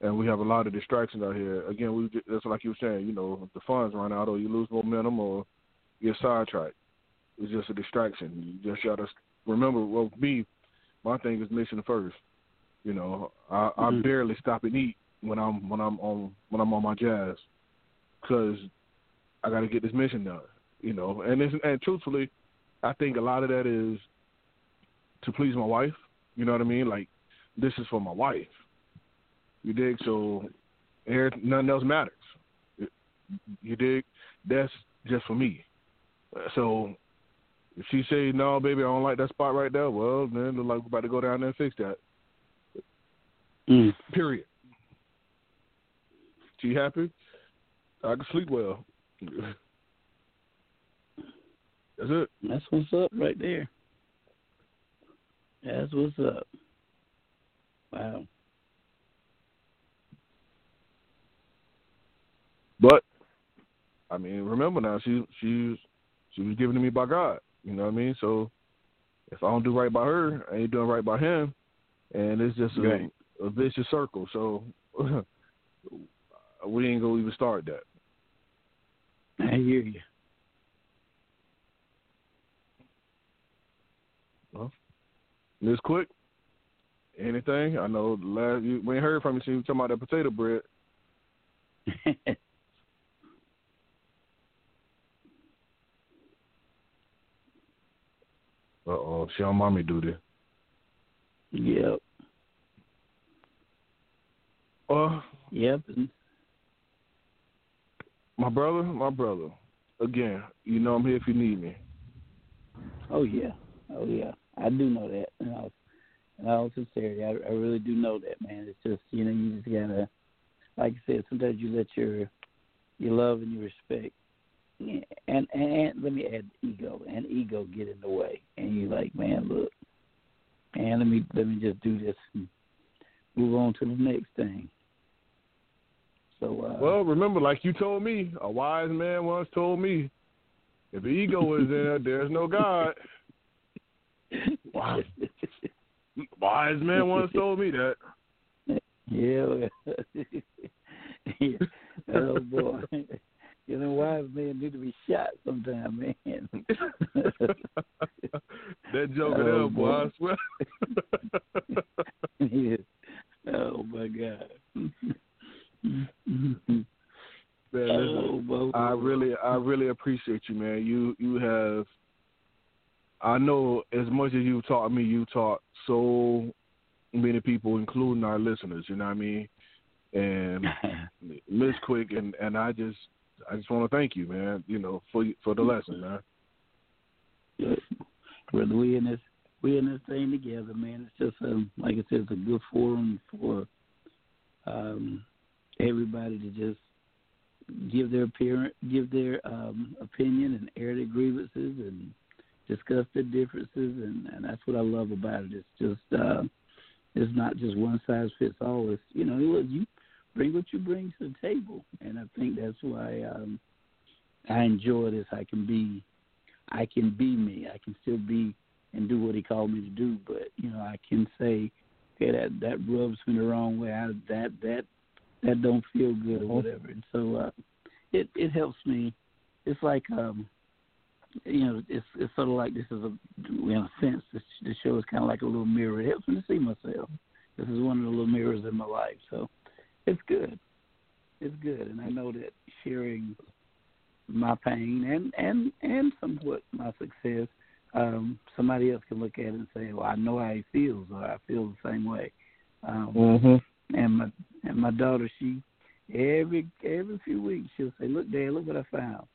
and we have a lot of distractions out here. Again, we ju- that's like you were saying. You know, the funds run out, or you lose momentum, or you get sidetracked. It's just a distraction. You just gotta remember. Well, me, my thing is mission first. You know, I, I Mhm. barely stop and eat when I'm when I'm on when I'm on my jazz, because I got to get this mission done. You know, and it's, and truthfully, I think a lot of that is to please my wife. You know what I mean? Like this is for my wife. You dig? So here, nothing else matters. You dig? That's just for me. So if she say no, baby, I don't like that spot right there, well, then look like we're about to go down there and fix that. Mm. Period. She happy? I can sleep well. That's it. That's what's up right there. That's what's up. Wow. But I mean, remember now, she she she was given to me by God. You know what I mean? So if I don't do right by her, I ain't doing right by him, and it's just a, Right. a vicious circle. So we ain't gonna even start that. I hear you. Miss Quick, anything? I know last you, we ain't heard from you. She was talking about that potato bread. Uh oh, she on mommy duty. yep. Uh, Yep. My brother, my brother. Again, you know I'm here if you need me. Oh yeah, oh yeah, I do know that. In all, in all sincerity, I, I really do know that, man. It's just you know you just gotta, like I said, sometimes you let your your love and your respect, and, and and let me add ego and ego get in the way, and you're like, man, look, and let me let me just do this and move on to the next thing. So uh, Well, remember, like you told me, a wise man once told me, if the ego is there, there's no God. Wow. Wise man once told me that. Yeah. yeah. Oh boy. You know, wise men need to be shot sometime, man. that joker Oh, there, boy, I swear. yeah. Oh my God. man, listen, oh. I really, I really appreciate you, man. You, you have. I know as much as you taught me, you taught so many people, including our listeners. You know what I mean? And Miss Quick, and and I just, I just want to thank you, man. You know, for for the lesson, man. Brother, we in this we in this thing together, man. It's just um, like I said, it's a good forum for um, everybody to just give their appearance, give their um, opinion and air their grievances and discuss their differences, and, and that's what I love about it. It's just uh, it's not just one size fits all. It's you know, look, you bring what you bring to the table, and I think that's why um, I enjoy this. I can be, I can be me. I can still be and do what he called me to do, but you know, I can say, okay, that that rubs me the wrong way. I, that that that don't feel good or uh-huh. whatever. And so uh, it it helps me. It's like um, you know, it's it's sort of like this is a in a sense this, the show is kind of like a little mirror. It helps me to see myself. This is one of the little mirrors in my life, so it's good. It's good, and I know that sharing my pain and and and somewhat my success, um, somebody else can look at it and say, "Well, I know how he feels, or I feel the same way." Um, mm-hmm and my and my daughter she every every few weeks she'll say, "Look, Dad, look what I found."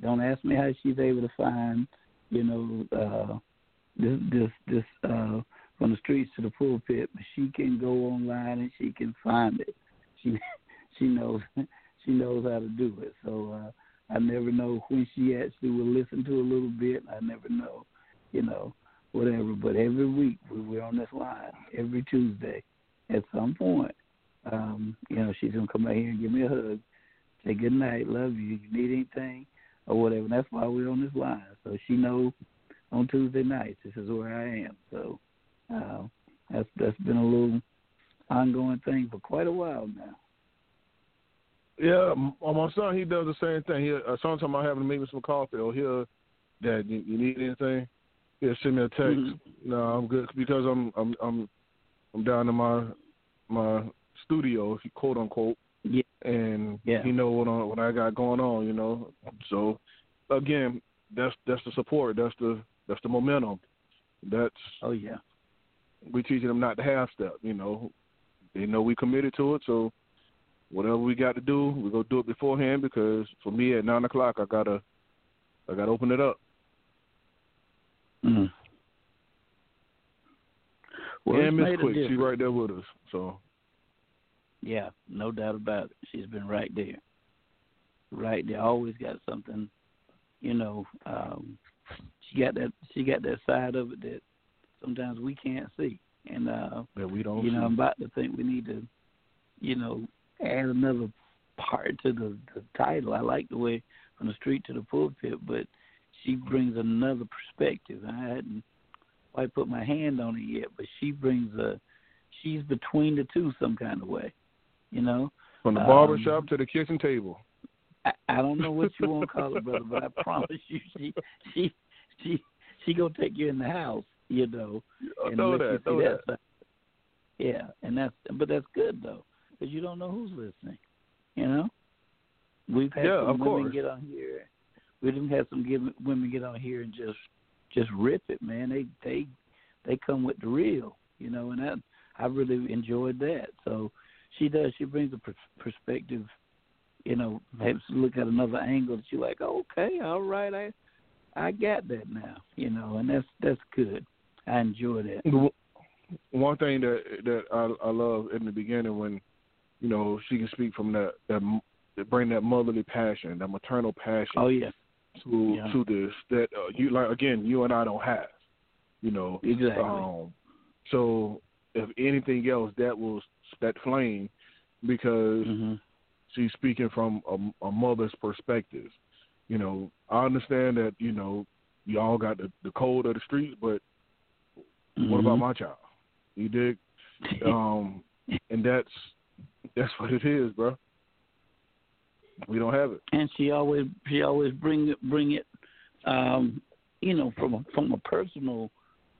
Don't ask me how she's able to find, you know, uh, this this this uh, from the streets to the pulpit, but she can go online and she can find it. She she knows she knows how to do it. So uh, I never know when she actually will listen to a little bit. I never know, you know, whatever. But every week we, we're on this line every Tuesday. At some point, um, you know, she's gonna come out here and give me a hug, say good night, love you. You need anything or whatever. And that's why we're on this line. So she knows on Tuesday nights this is where I am. So uh, that's that's been a little ongoing thing for quite a while now. Yeah, my son he does the same thing. He uh, sometimes I have to meet with some coffee or he'll Dad, you, you need anything? He'll send me a text. Mm-hmm. No, I'm good because I'm I'm I'm I'm down in my my studio, if you quote unquote. Yeah. And yeah. he know what on, what I got going on, you know. So again, that's that's the support. That's the that's the momentum. That's oh yeah. We teaching them not to half step. You know, they know we committed to it. So whatever we got to do, we go do it beforehand because for me at nine o'clock, I gotta I gotta open it up. Mm. Well, and Miss Quick, she's right there with us. So yeah, no doubt about it. She's been right there. Right there. Always got something, you know, um she got that she got that side of it that sometimes we can't see. And uh that we don't you know, see. I'm about to think we need to, you know, add another part to the, the title. I like the way from the street to the pulpit, but she brings another perspective. I hadn't quite put my hand on it yet, but she brings a she's between the two some kind of way. You know, from the barber um, shop to the kitchen table. I, I don't know what you want to call it, brother, but I promise you, she she she she gonna take you in the house. You know, and know that, know that. that yeah, and that's but that's good though, because you don't know who's listening. You know, we've had yeah, some women course. get on here. We've had some give, women get on here and just just rip it, man. They they they come with the real, you know, and that I really enjoyed that. So she does. She brings a pr- perspective, you know, mm-hmm. helps look at another angle that you're like, okay, all right, I I got that now, you know, and that's that's good. I enjoy that. One thing that that I, I love in the beginning when, you know, she can speak from that that bring that motherly passion, that maternal passion. Oh yeah. To yeah. to this that uh, you like again you and I don't have, you know. Exactly. Um, so if anything else, that was that flame because mm-hmm. she's speaking from a, a mother's perspective. You know, I understand that you know y'all got the, the code of the street, but mm-hmm. what about my child? You dig? um, and that's that's what it is, bro. We don't have it. And she always she always bring it bring it, um, you know, from a, from a personal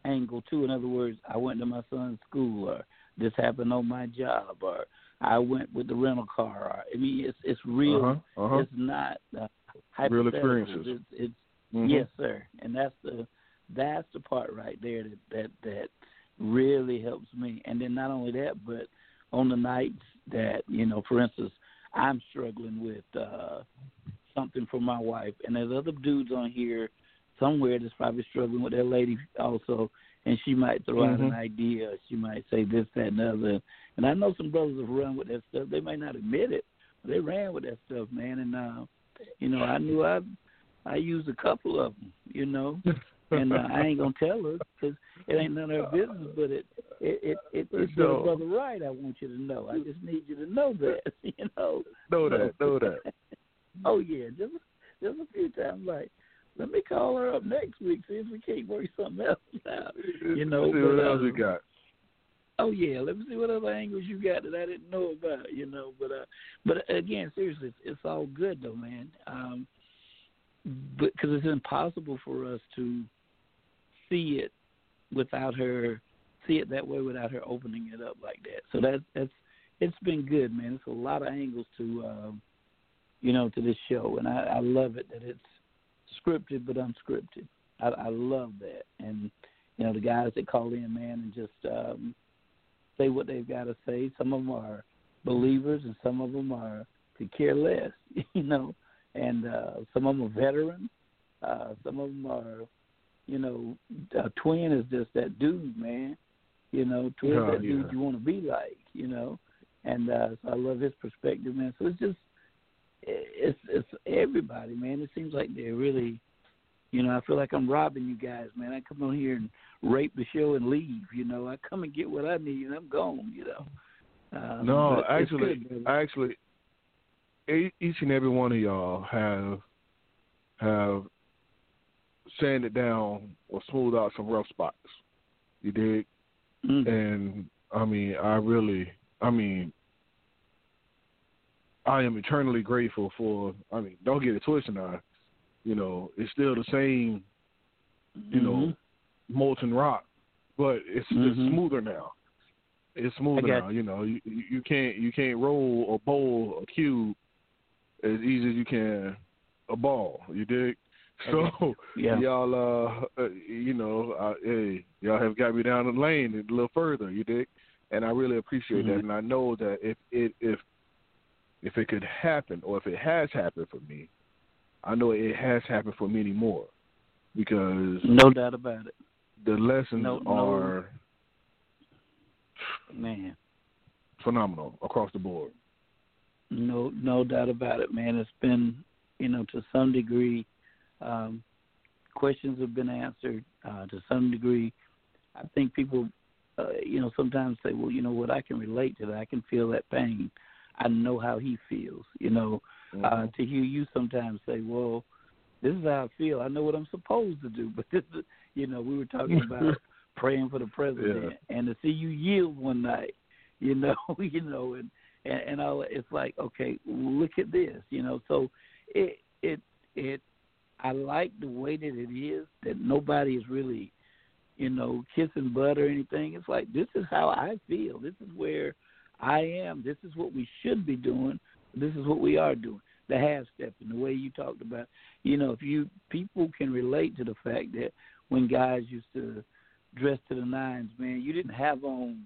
angle too. In other words, I went to my son's school, or this happened on my job, or I went with the rental car. Or, I mean, it's it's real. Uh-huh, uh-huh. It's not uh, real experiences. It's, it's mm-hmm. yes, sir, and that's the that's the part right there that that that really helps me. And then not only that, but on the nights that you know, for instance, I'm struggling with uh something for my wife, and there's other dudes on here somewhere that's probably struggling with their lady also, and she might throw mm-hmm. out an idea. She might say this, that, and the other. And I know some brothers have run with that stuff. They may not admit it, but they ran with that stuff, man. And uh, you know, I knew I I used a couple of them, you know, and uh, I ain't gonna tell her because it ain't none of her business. But it it it, it it's your brother right. I want you to know. I just need you to know that, you know. Know that. Know that. oh yeah, just just a few times, like let me call her up next week, see if we can't work something else out. You know, see what but, else um, you got. Oh yeah, let me see what other angles you got that I didn't know about. You know, but uh, but again, seriously, it's, it's all good though, man. Um, but because it's impossible for us to see it without her see it that way without her opening it up like that. So that's that's it's been good, man. It's a lot of angles to um, you know to this show, and I, I love it that it's scripted but unscripted. I, I love that, and you know the guys that call in, man, and just um, say what they've got to say. Some of them are believers, and some of them are could care less, you know, and uh, some of them are veterans. Uh, some of them are, you know, a twin is just that dude, man. You know, twin oh, that yeah. dude you want to be like, you know. And uh, so I love his perspective, man. So it's just it's it's everybody, man. It seems like they're really, you know, I feel like I'm robbing you guys, man. I come on here and rape the show and leave. You know, I come and get what I need and I'm gone. You know. Um, no, actually, good, actually, each and every one of y'all have have sanded down or smoothed out some rough spots. You dig? Mm-hmm. And I mean, I really, I mean, I am eternally grateful for. I mean, don't get it twisted. Now, you know, it's still the same, you know, mm-hmm. molten rock, but it's mm-hmm. it's smoother now. It's smoother now. You know, you you can't you can't roll a bowl a cube as easy as you can a ball. You dig? So yeah. y'all, uh, uh, you know, uh, hey, y'all have got me down the lane a little further. You dig? And I really appreciate mm-hmm. that. And I know that if it if if it could happen or if it has happened for me, I know it has happened for many more because no doubt about it. The lessons no, are no, man phenomenal across the board. No, no doubt about it, man. It's been, you know, to some degree, um, questions have been answered. Uh, to some degree, I think people, uh, you know, sometimes say, well, you know what, I can relate to that. I can feel that pain. I know how he feels. You know, mm-hmm. uh, to hear you sometimes say, well, this is how I feel. I know what I'm supposed to do, but this is, you know, we were talking about praying for the president, yeah. and to see you yield one night, you know, you know, and and, and all it's like okay look at this you know so it it it i like the way that it is that nobody is really you know kissing butt or anything it's like this is how i feel this is where i am this is what we should be doing this is what we are doing the half step and the way you talked about you know if you people can relate to the fact that when guys used to dress to the nines man you didn't have on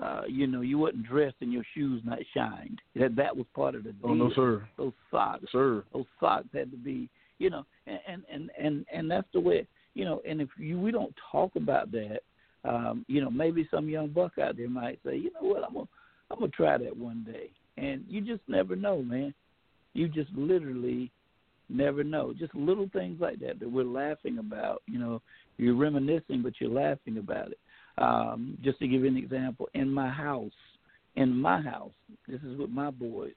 uh, you know, you wasn't dressed and your shoes not shined. That that was part of the deal. Oh no, sir. Those socks, sir. Those socks had to be, you know, and and and and that's the way, you know. And if you we don't talk about that, um, you know, maybe some young buck out there might say, you know what, I'm gonna I'm gonna try that one day. And you just never know, man. You just literally never know. Just little things like that that we're laughing about. You know, you're reminiscing, but you're laughing about it. Um, just to give you an example, in my house, in my house, this is with my boys.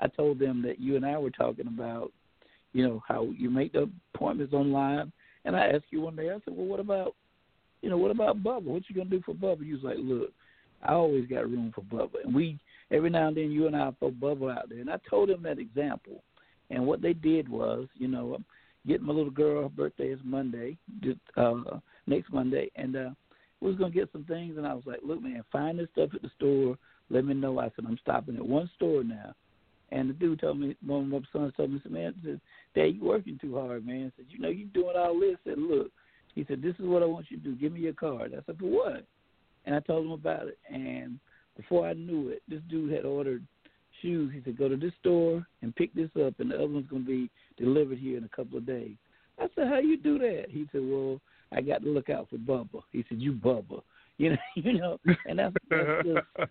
I told them that you and I were talking about, you know, how you make the appointments online. And I asked you one day, I said, well, what about, you know, what about Bubba? What you gonna do for Bubba? You was like, look, I always got room for Bubba, and we every now and then you and I throw Bubba out there. And I told him that example, and what they did was, you know, getting my little girl, her birthday is Monday, uh, next Monday, and uh, we was gonna get some things, and I was like, look, man, find this stuff at the store. Let me know. I said, I'm stopping at one store now. And the dude told me, one of my sons told me, said, man, said, Dad, you working too hard, man. I said, you know, you doing all this. I said, look, he said, this is what I want you to do. Give me your card. I said, for what? And I told him about it. And before I knew it, this dude had ordered shoes. He said, go to this store and pick this up, and the other one's going to be delivered here in a couple of days. I said, how you do that? He said, well, I got to look out for Bubba. He said, "You Bubba." You know, you know, and that's, that's just,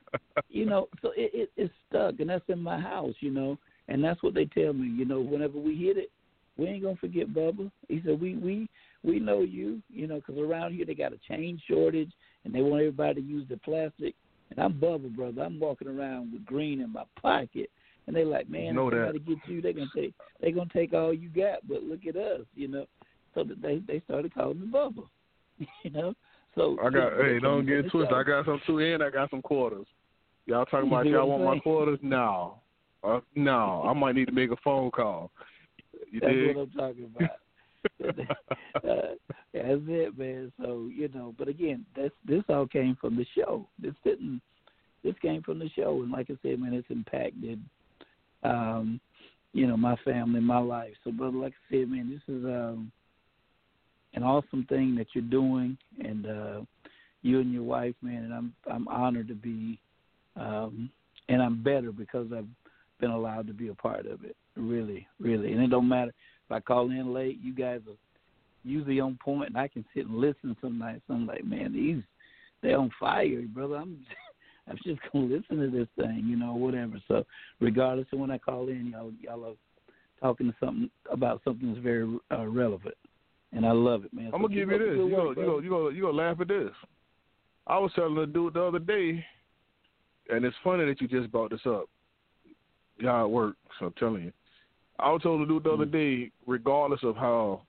you know, so it, it it's stuck, and that's in my house, you know, and that's what they tell me, you know, whenever we hit it, we ain't gonna forget Bubba. He said, we we we know you, you know, because around here they got a chain shortage, and they want everybody to use the plastic. And I'm Bubba, brother. I'm walking around with green in my pocket, and they like, man, know if somebody get you, they gonna take they gonna take all you got. But look at us, you know. So that they they started calling me Bubba, you know. So I got. Hey, don't get to twisted. I got some too, and I got some quarters. Y'all talking about y'all want my quarters? No, uh, no. I might need to make a phone call. You That's dig? what I'm talking about. uh, that's it, man. So you know, but again, that's this all came from the show. This didn't. This came from the show, and like I said, man, it's impacted, um, you know, my family, my life. So, brother, like I said, man, this is um, an awesome thing that you're doing, and uh, you and your wife, man, and I'm I'm honored to be, um, and I'm better because I've been allowed to be a part of it. Really, really, and it don't matter if I call in late. You guys are usually on point, and I can sit and listen some nights. I'm like, man, these they're on fire, brother. I'm I'm just gonna listen to this thing, you know, whatever. So regardless of when I call in, y'all y'all are talking to something about something that's very uh, relevant, and I love it, man. I'm So gonna give you this. You go, work, you brother. go, you go, you go laugh at this. I was telling a dude the other day, and it's funny that you just brought this up. God works, I'm telling you, I was told the dude the other day, regardless of how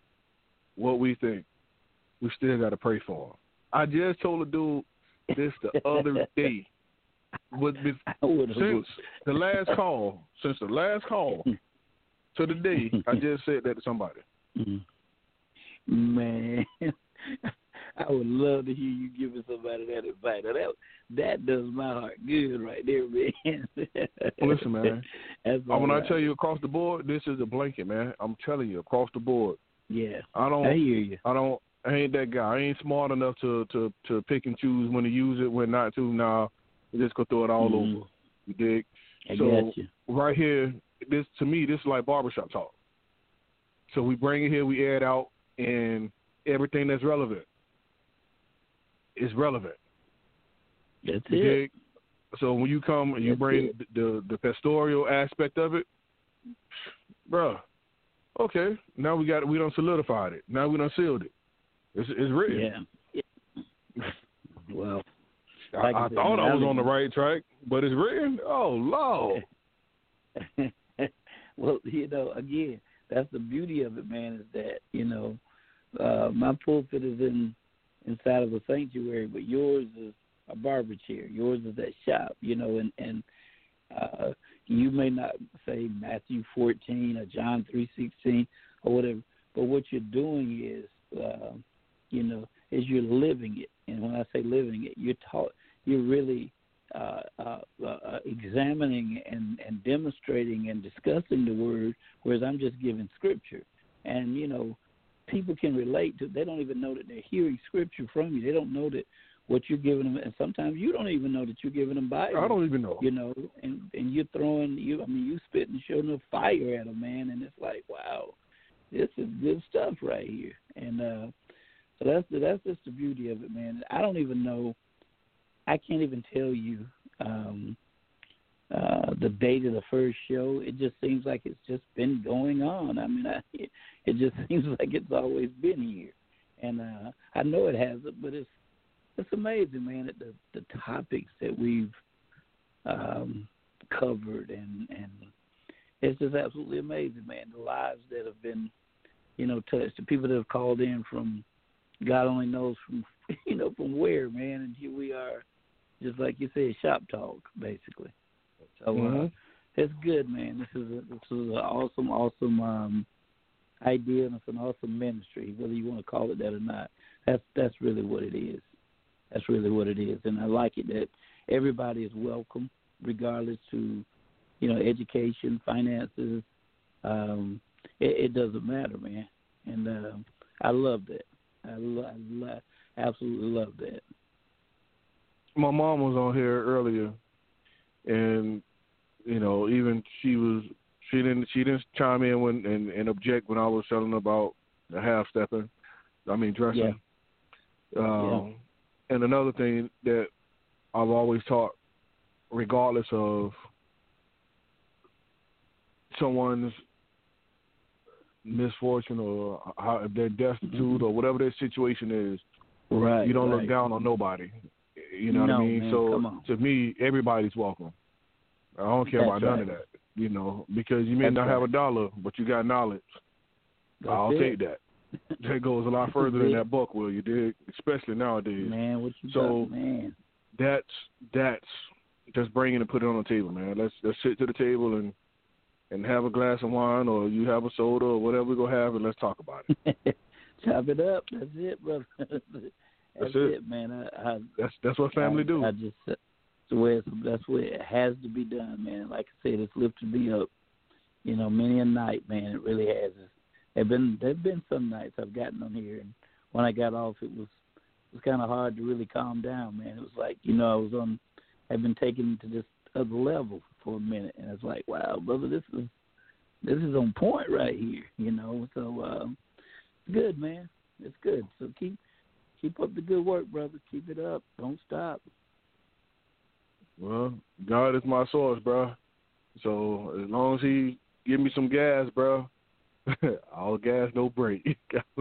what we think, we still got to pray for him. I just told a dude this the other day. With, with since the last call, since the last call to the day, I just said that to somebody. Mhm. Man, I would love to hear you giving somebody that advice. Now, That that does my heart good right there, man. Listen, man. That's Uh, when I tell you across the board, this is a blanket, man. I'm telling you across the board. yeah, I don't. I hear you. I don't. I ain't that guy. I ain't smart enough to to to pick and choose when to use it, when not to. Nah, just go throw it all Mhm. over. You dig? I So-. Right here, this to me, this is like barbershop talk. So we bring it here, we add out, and everything that's relevant is relevant. That's You it. So when you come and you That's bring it. the the pastoral aspect of it, bruh, okay, now we got we don't solidified it. Now we don't sealed it. It's it's written. Yeah. well, I, Like I I thought I was on the right track, but it's written. Oh Lord. well, you know, again, that's the beauty of it, man. Is that you know, uh, my pulpit is in inside of a sanctuary, but yours is a barber chair. Yours is that shop, you know, and and uh, you may not say Matthew 14 or John 3:16 or whatever, but what you're doing is, uh, you know, is you're living it. And when I say living it, you're taught, you're really uh, uh, uh, examining and, and demonstrating and discussing the word, whereas I'm just giving scripture. And you know, people can relate to. They don't even know that they're hearing scripture from you. They don't know that what you're giving them, and sometimes you don't even know that you're giving them Bible. I don't even know. You know, and and you're throwing you. I mean, you spitting showing enough fire at a man, and it's like, wow, this is good stuff right here. And uh so that's the, that's just the beauty of it, man. I don't even know. I can't even tell you um uh the date of the first show. It just seems like it's just been going on. I mean, I, it just seems like it's always been here, and uh I know it hasn't, but it's it's amazing, man. The the topics that we've um covered and and it's just absolutely amazing, man. The lives that have been, you know, touched. The people that have called in from God only knows from you know from where, man. And here we are, just like you said, shop talk, basically. So uh, Mhm. it's good, man. This is a, this is an awesome, awesome um, idea, and it's an awesome ministry, whether you want to call it that or not. That's that's really what it is. That's really what it is, and I like it that everybody is welcome, regardless to you know education, finances. Um, it, it doesn't matter, man. And uh, I love that. I, lo- I lo- absolutely love that. My mom was on here earlier, and you know, even she was she didn't she didn't chime in when and, and object when I was telling about the half stepping. I mean dressing. Yeah. Um, yeah. And another thing that I've always taught, regardless of someone's misfortune or how if they're destitute mm-hmm. or whatever their situation is, right? You don't right. look down on nobody. You know no, what I mean? Man, so to me, everybody's welcome. I don't care That's about right. none of that. You know, because you may That's not right. have a dollar, but you got knowledge. That's I'll it. take that. That goes a lot further than that buck will. You dig? Especially nowadays. Man, what you So- got, man? That's that's just bring it and put it on the table, man. Let's let's sit to the table and and have a glass of wine, or you have a soda, or whatever we're gonna have, and let's talk about it. Chop it up. That's it, brother. That's, it. man. I, I That's that's what family I, do. I just that's the way it's, that's way it has to be done, man. Like I said, it's lifted me up. You know, many a night, man. It really has. There've been there've been some nights I've gotten on here, and when I got off, it was it was kind of hard to really calm down, man. It was like you know I was on, I've been taken to this other level for a minute, and it's like, wow, brother, this is this is on point right here, you know. So uh, it's good, man. It's good. So keep keep up the good work, brother. Keep it up. Don't stop. Well, God is my source, bro. So as long as He give me some gas, bro, all gas, no brake.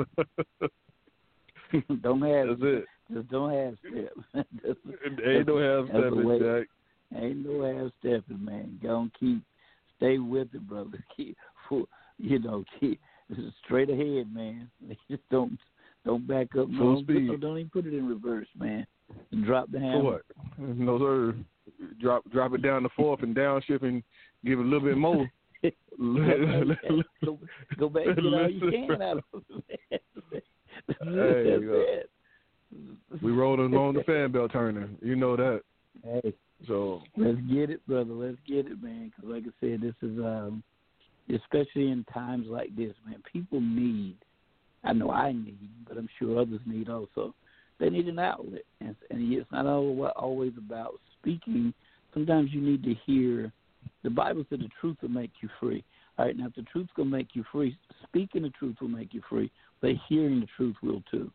don't have That's it. just don't have step. That's- Ain't no half stepping, Jack. Ain't no half stepping, man. And keep stay with it, brother. Keep you know, keep straight ahead, man. Just don't don't back up. Full no, speed. Don't even put it in reverse, man. Drop the For what? No sir. Drop drop it down to fourth and downshift and give it a little bit more. go, go back and get all you can out of it. That's Hey, it. yo. It. we rolling on the fan belt turning. You know that. Hey, So let's get it, brother. Let's get it, man. Because like I said, this is um, especially in times like this, man. People need. I know I need, but I'm sure others need also. They need an outlet, and, and it's not always about speaking. Sometimes you need to hear. The Bible said the truth will make you free. All right, now if the truth's gonna make you free, speaking the truth will make you free, but hearing the truth will too.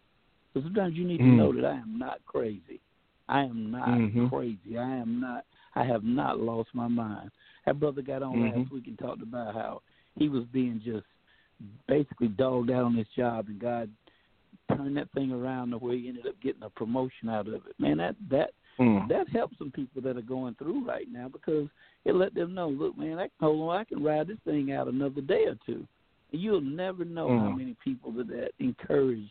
So sometimes you need to Mm. know that I am not crazy. I am not Mhm. crazy. I am not. I have not lost my mind. That brother got on Mhm. last week and talked about how he was being just basically dogged out on his job, and God turned that thing around to where he ended up getting a promotion out of it. Man, that that mm. that helps some people that are going through right now because it let them know, look, man, I can hold on, I can ride this thing out another day or two. And you'll never know how Mhm. many people that that encouraged.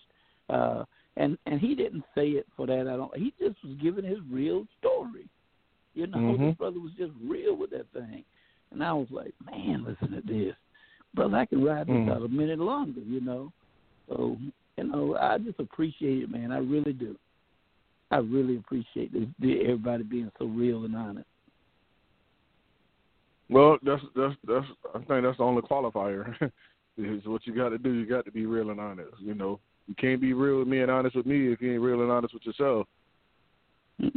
Uh, and and he didn't say it for that. I don't. He just was giving his real story. You know, Mhm. this brother was just real with that thing. And I was like, man, listen to this, brother. I can ride this Mhm. out a minute longer. You know, so you know, I just appreciate it, man. I really do. I really appreciate this, everybody being so real and honest. Well, that's that's that's. I think that's the only qualifier. is what you got to do. You got to be real and honest. You know, you can't be real with me and honest with me if you ain't real and honest with yourself.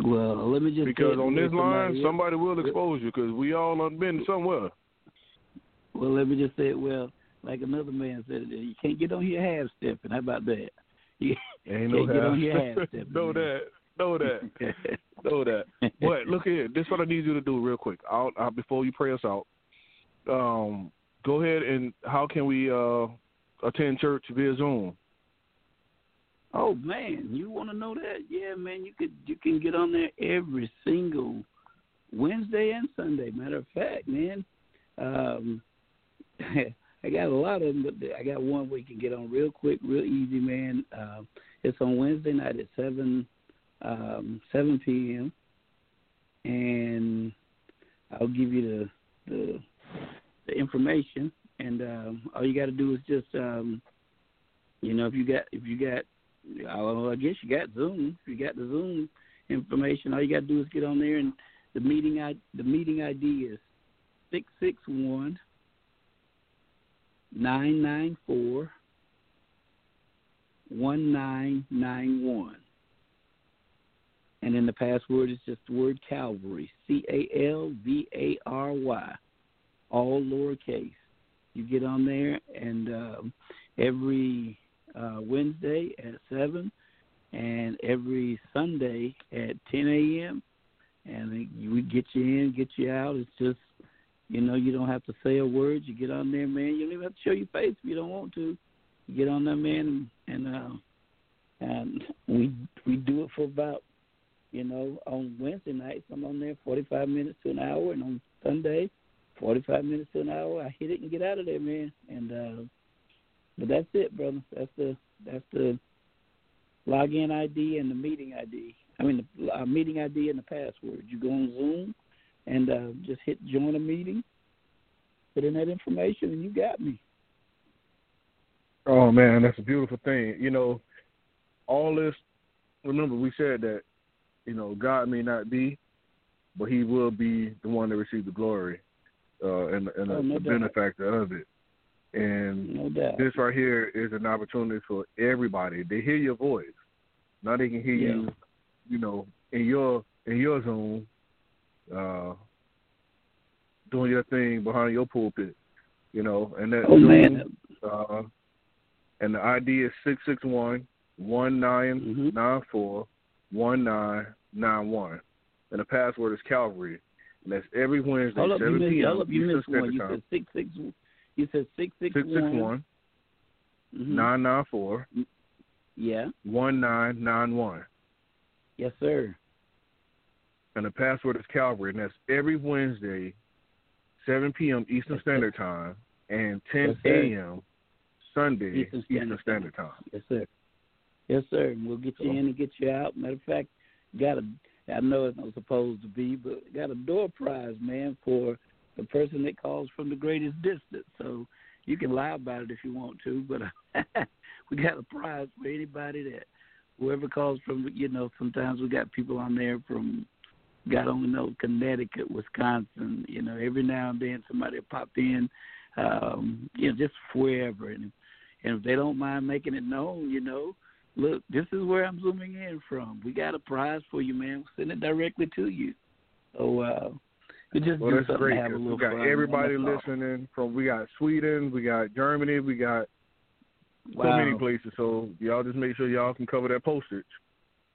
Well, let me just Because on this line, somebody- somebody will expose you. Because we all done been somewhere. Well, let me just say it. Well, like another man said, uh, you can't get on here half stepping. How about that? You Ain't no can't get on half. your half stepping. know that. Know that. know that. But look here, this is what I need you to do real quick. I'll, I'll, before you pray us out, um, go ahead and how can we uh, attend church via Zoom? Oh man, you want to know that? Yeah, man, you could you can get on there every single Wednesday and Sunday. Matter of fact, man, um, I got a lot of them, but I got one you can get on real quick, real easy, man. Uh, it's on Wednesday night at seven um, seven p.m. and I'll give you the the, the information, and um, all you got to do is just um, you know if you got if you got well, I guess you got Zoom. If you got the Zoom information, all you got to do is get on there, and the meeting I the meeting ID is six six one nine nine four one nine nine one. And then the password is just the word Calvary, C A L V A R Y, all lowercase. You get on there, and um, every uh, Wednesday at seven, and every Sunday at 10 a.m. And we get you in, get you out. It's just, you know, you don't have to say a word. You get on there, man. You don't even have to show your face if you don't want to. You get on there, man, and, and uh, and we we do it for about, you know, on Wednesday nights I'm on there 45 minutes to an hour, and on Sunday, 45 minutes to an hour. I hit it and get out of there, man. And uh, but that's it, brother. That's the that's the login ID and the meeting ID. I mean, the uh, meeting ID and the password. You go on Zoom and uh, just hit join a meeting, put in that information, and you got me. Oh man, that's a beautiful thing. You know, all this. Remember, we said that you know God may not be, but He will be the one to receive the glory uh, and, and oh, a, no a benefactor of it. And no this right here is an opportunity for everybody. They hear your voice. Now they can hear yeah. you, you know, in your in your zone, uh, doing your thing behind your pulpit, you know, and that oh, man. uh, and the ID is six six one one nine nine four one nine nine one, and the password is Calvary. And that's every Wednesday, hold up, seven you missed, p.m. Hold up, you Eastern missed one. Standard You Time. said six six. You said six six Six six one Mhm. nine nine four Yeah. one nine nine one. Yes, sir. And the password is Calvary, and that's every Wednesday, seven p.m. Eastern Yes. Standard Time, and ten Yes, a.m. Sunday Eastern Standard Standard Time. Yes, sir. Yes, sir. We'll get you in and get you out. Matter of fact, got a I know it's not supposed to be, but got a door prize, man, for the person that calls from the greatest distance. So you can lie about it if you want to, but we got a prize for anybody that whoever calls from. You know, sometimes we got people on there from God only knows Connecticut, Wisconsin. You know, every now and then somebody will pop in, um, you know, just wherever. And and if they don't mind making it known, you know, look, this is where I'm zooming in from. We got a prize for you, man. We'll send it directly to you. So uh we just Well, do that's something great. to have a 'cause little we got fun, everybody listening from. We got Sweden, we got Germany, we got so many places. So y'all just make sure y'all can cover that postage.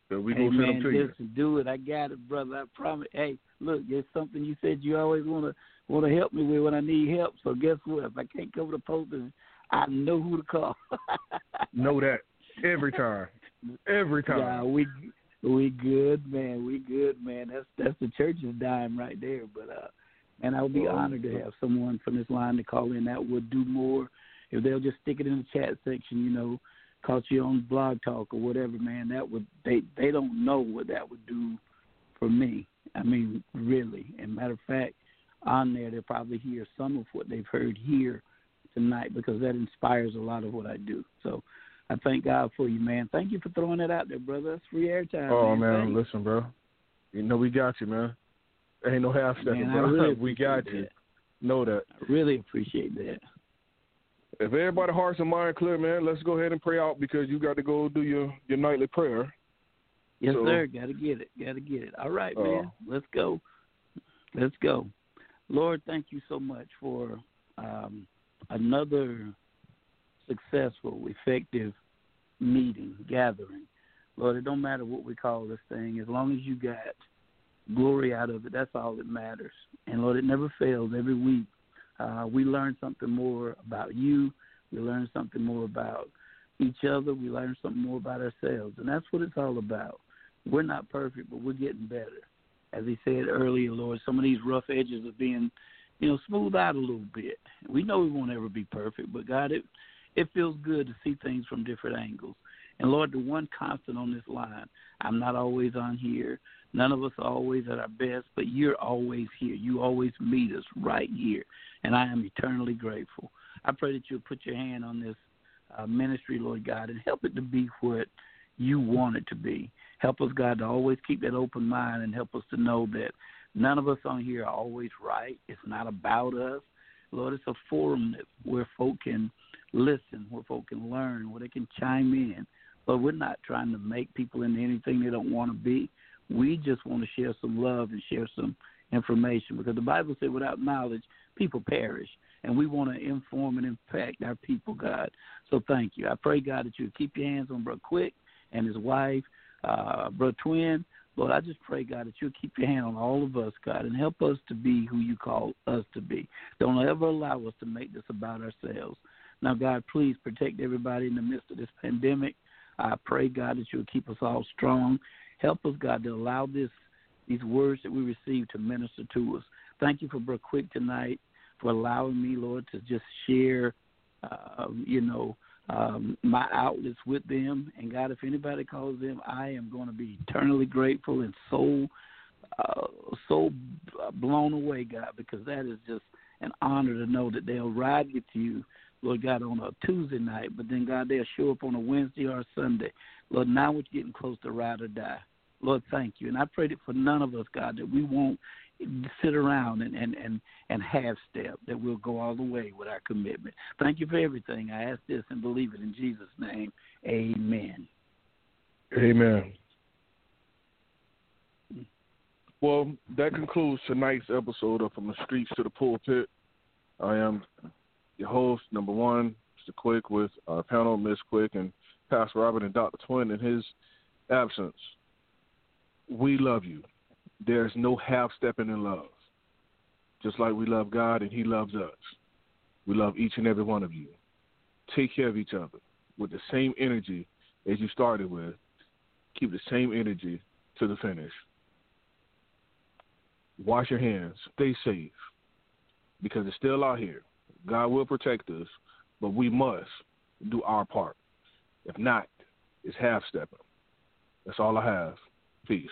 So we hey, gonna send them to you. just do it. I got it, brother. I promise. Hey, look, there's something you said you always want to want to help me with when I need help. So guess what? If I can't cover the postage, I know who to call. Know that every time, every time. Yeah, we we good, man. We good, man. That's that's the church's dime right there. But uh, and I would be honored to have someone from this line to call in that would do more. If they'll just stick it in the chat section, you know, caught you on Blog Talk or whatever, man. That would they they don't know what that would do for me. I mean, really. And matter of fact, on there they'll probably hear some of what they've heard here tonight because that inspires a lot of what I do. So I thank God for you, man. Thank you for throwing that out there, brother. That's free airtime. Oh man, man, listen, bro. You know we got you, man. Ain't no half stepping, bro. really we got appreciate you. Know that. I really appreciate that. If everybody hearts and mind clear, man, let's go ahead and pray out because you got to go do your your nightly prayer. Yes, So- sir. Got to get it. Got to get it. All right, Uh, man. Let's go. Let's go. Lord, thank you so much for um, another successful, effective meeting, gathering. Lord, it don't matter what we call this thing, as long as you got glory out of it, that's all that matters. And Lord, it never fails. Every week, uh, we learn something more about you. We learn something more about each other. We learn something more about ourselves, and that's what it's all about. We're not perfect, but we're getting better. As he said earlier, Lord, some of these rough edges are being, you know, smoothed out a little bit. We know we won't ever be perfect, but God, it it feels good to see things from different angles. And Lord, the one constant on this line, I'm not always on here. None of us are always at our best, but you're always here. You always meet us right here, and I am eternally grateful. I pray that you'll put your hand on this uh, ministry, Lord God, and help it to be what you want it to be. Help us, God, to always keep that open mind and help us to know that none of us on here are always right. It's not about us. Lord, it's a forum that where folk can listen, where folk can learn, where they can chime in. But we're not trying to make people into anything they don't want to be. We just want to share some love and share some information because the Bible said without knowledge, people perish. And we want to inform and impact our people, God. So thank you. I pray, God, that you keep your hands on Brother Quick and his wife, uh, Brother Twin. Lord, I just pray, God, that you'll keep your hand on all of us, God, and help us to be who you call us to be. Don't ever allow us to make this about ourselves. Now, God, please protect everybody in the midst of this pandemic. I pray, God, that you'll keep us all strong. Help us, God, to allow this these words that we receive to minister to us. Thank you for Brother Quick tonight for allowing me, Lord, to just share, uh, you know, um, my outlets with them. And God, if anybody calls them, I am going to be eternally grateful and so uh, so blown away, God, because that is just an honor to know that they'll ride with you, Lord God, on a Tuesday night, but then God, they'll show up on a Wednesday or a Sunday. Lord, now we're getting close to ride or die. Lord, thank you. And I pray that for none of us, God, that we won't sit around and and and and half step that we'll go all the way with our commitment. Thank you for everything. I ask this and believe it in Jesus' name. Amen. Amen. Well, that concludes tonight's episode of From the Streets to the Pulpit. I am your host, number one, Mr. Quick, with our panel, Miss Quick and Pastor Robert and Dr. Twin in his absence. We love you there's no half stepping in love. Just like we love God and He loves us. We love each and every one of you. Take care of each other with the same energy as you started with. Keep the same energy to the finish. Wash your hands. Stay safe because it's still out here. God will protect us, but we must do our part. If not, it's half stepping. That's all I have. Peace.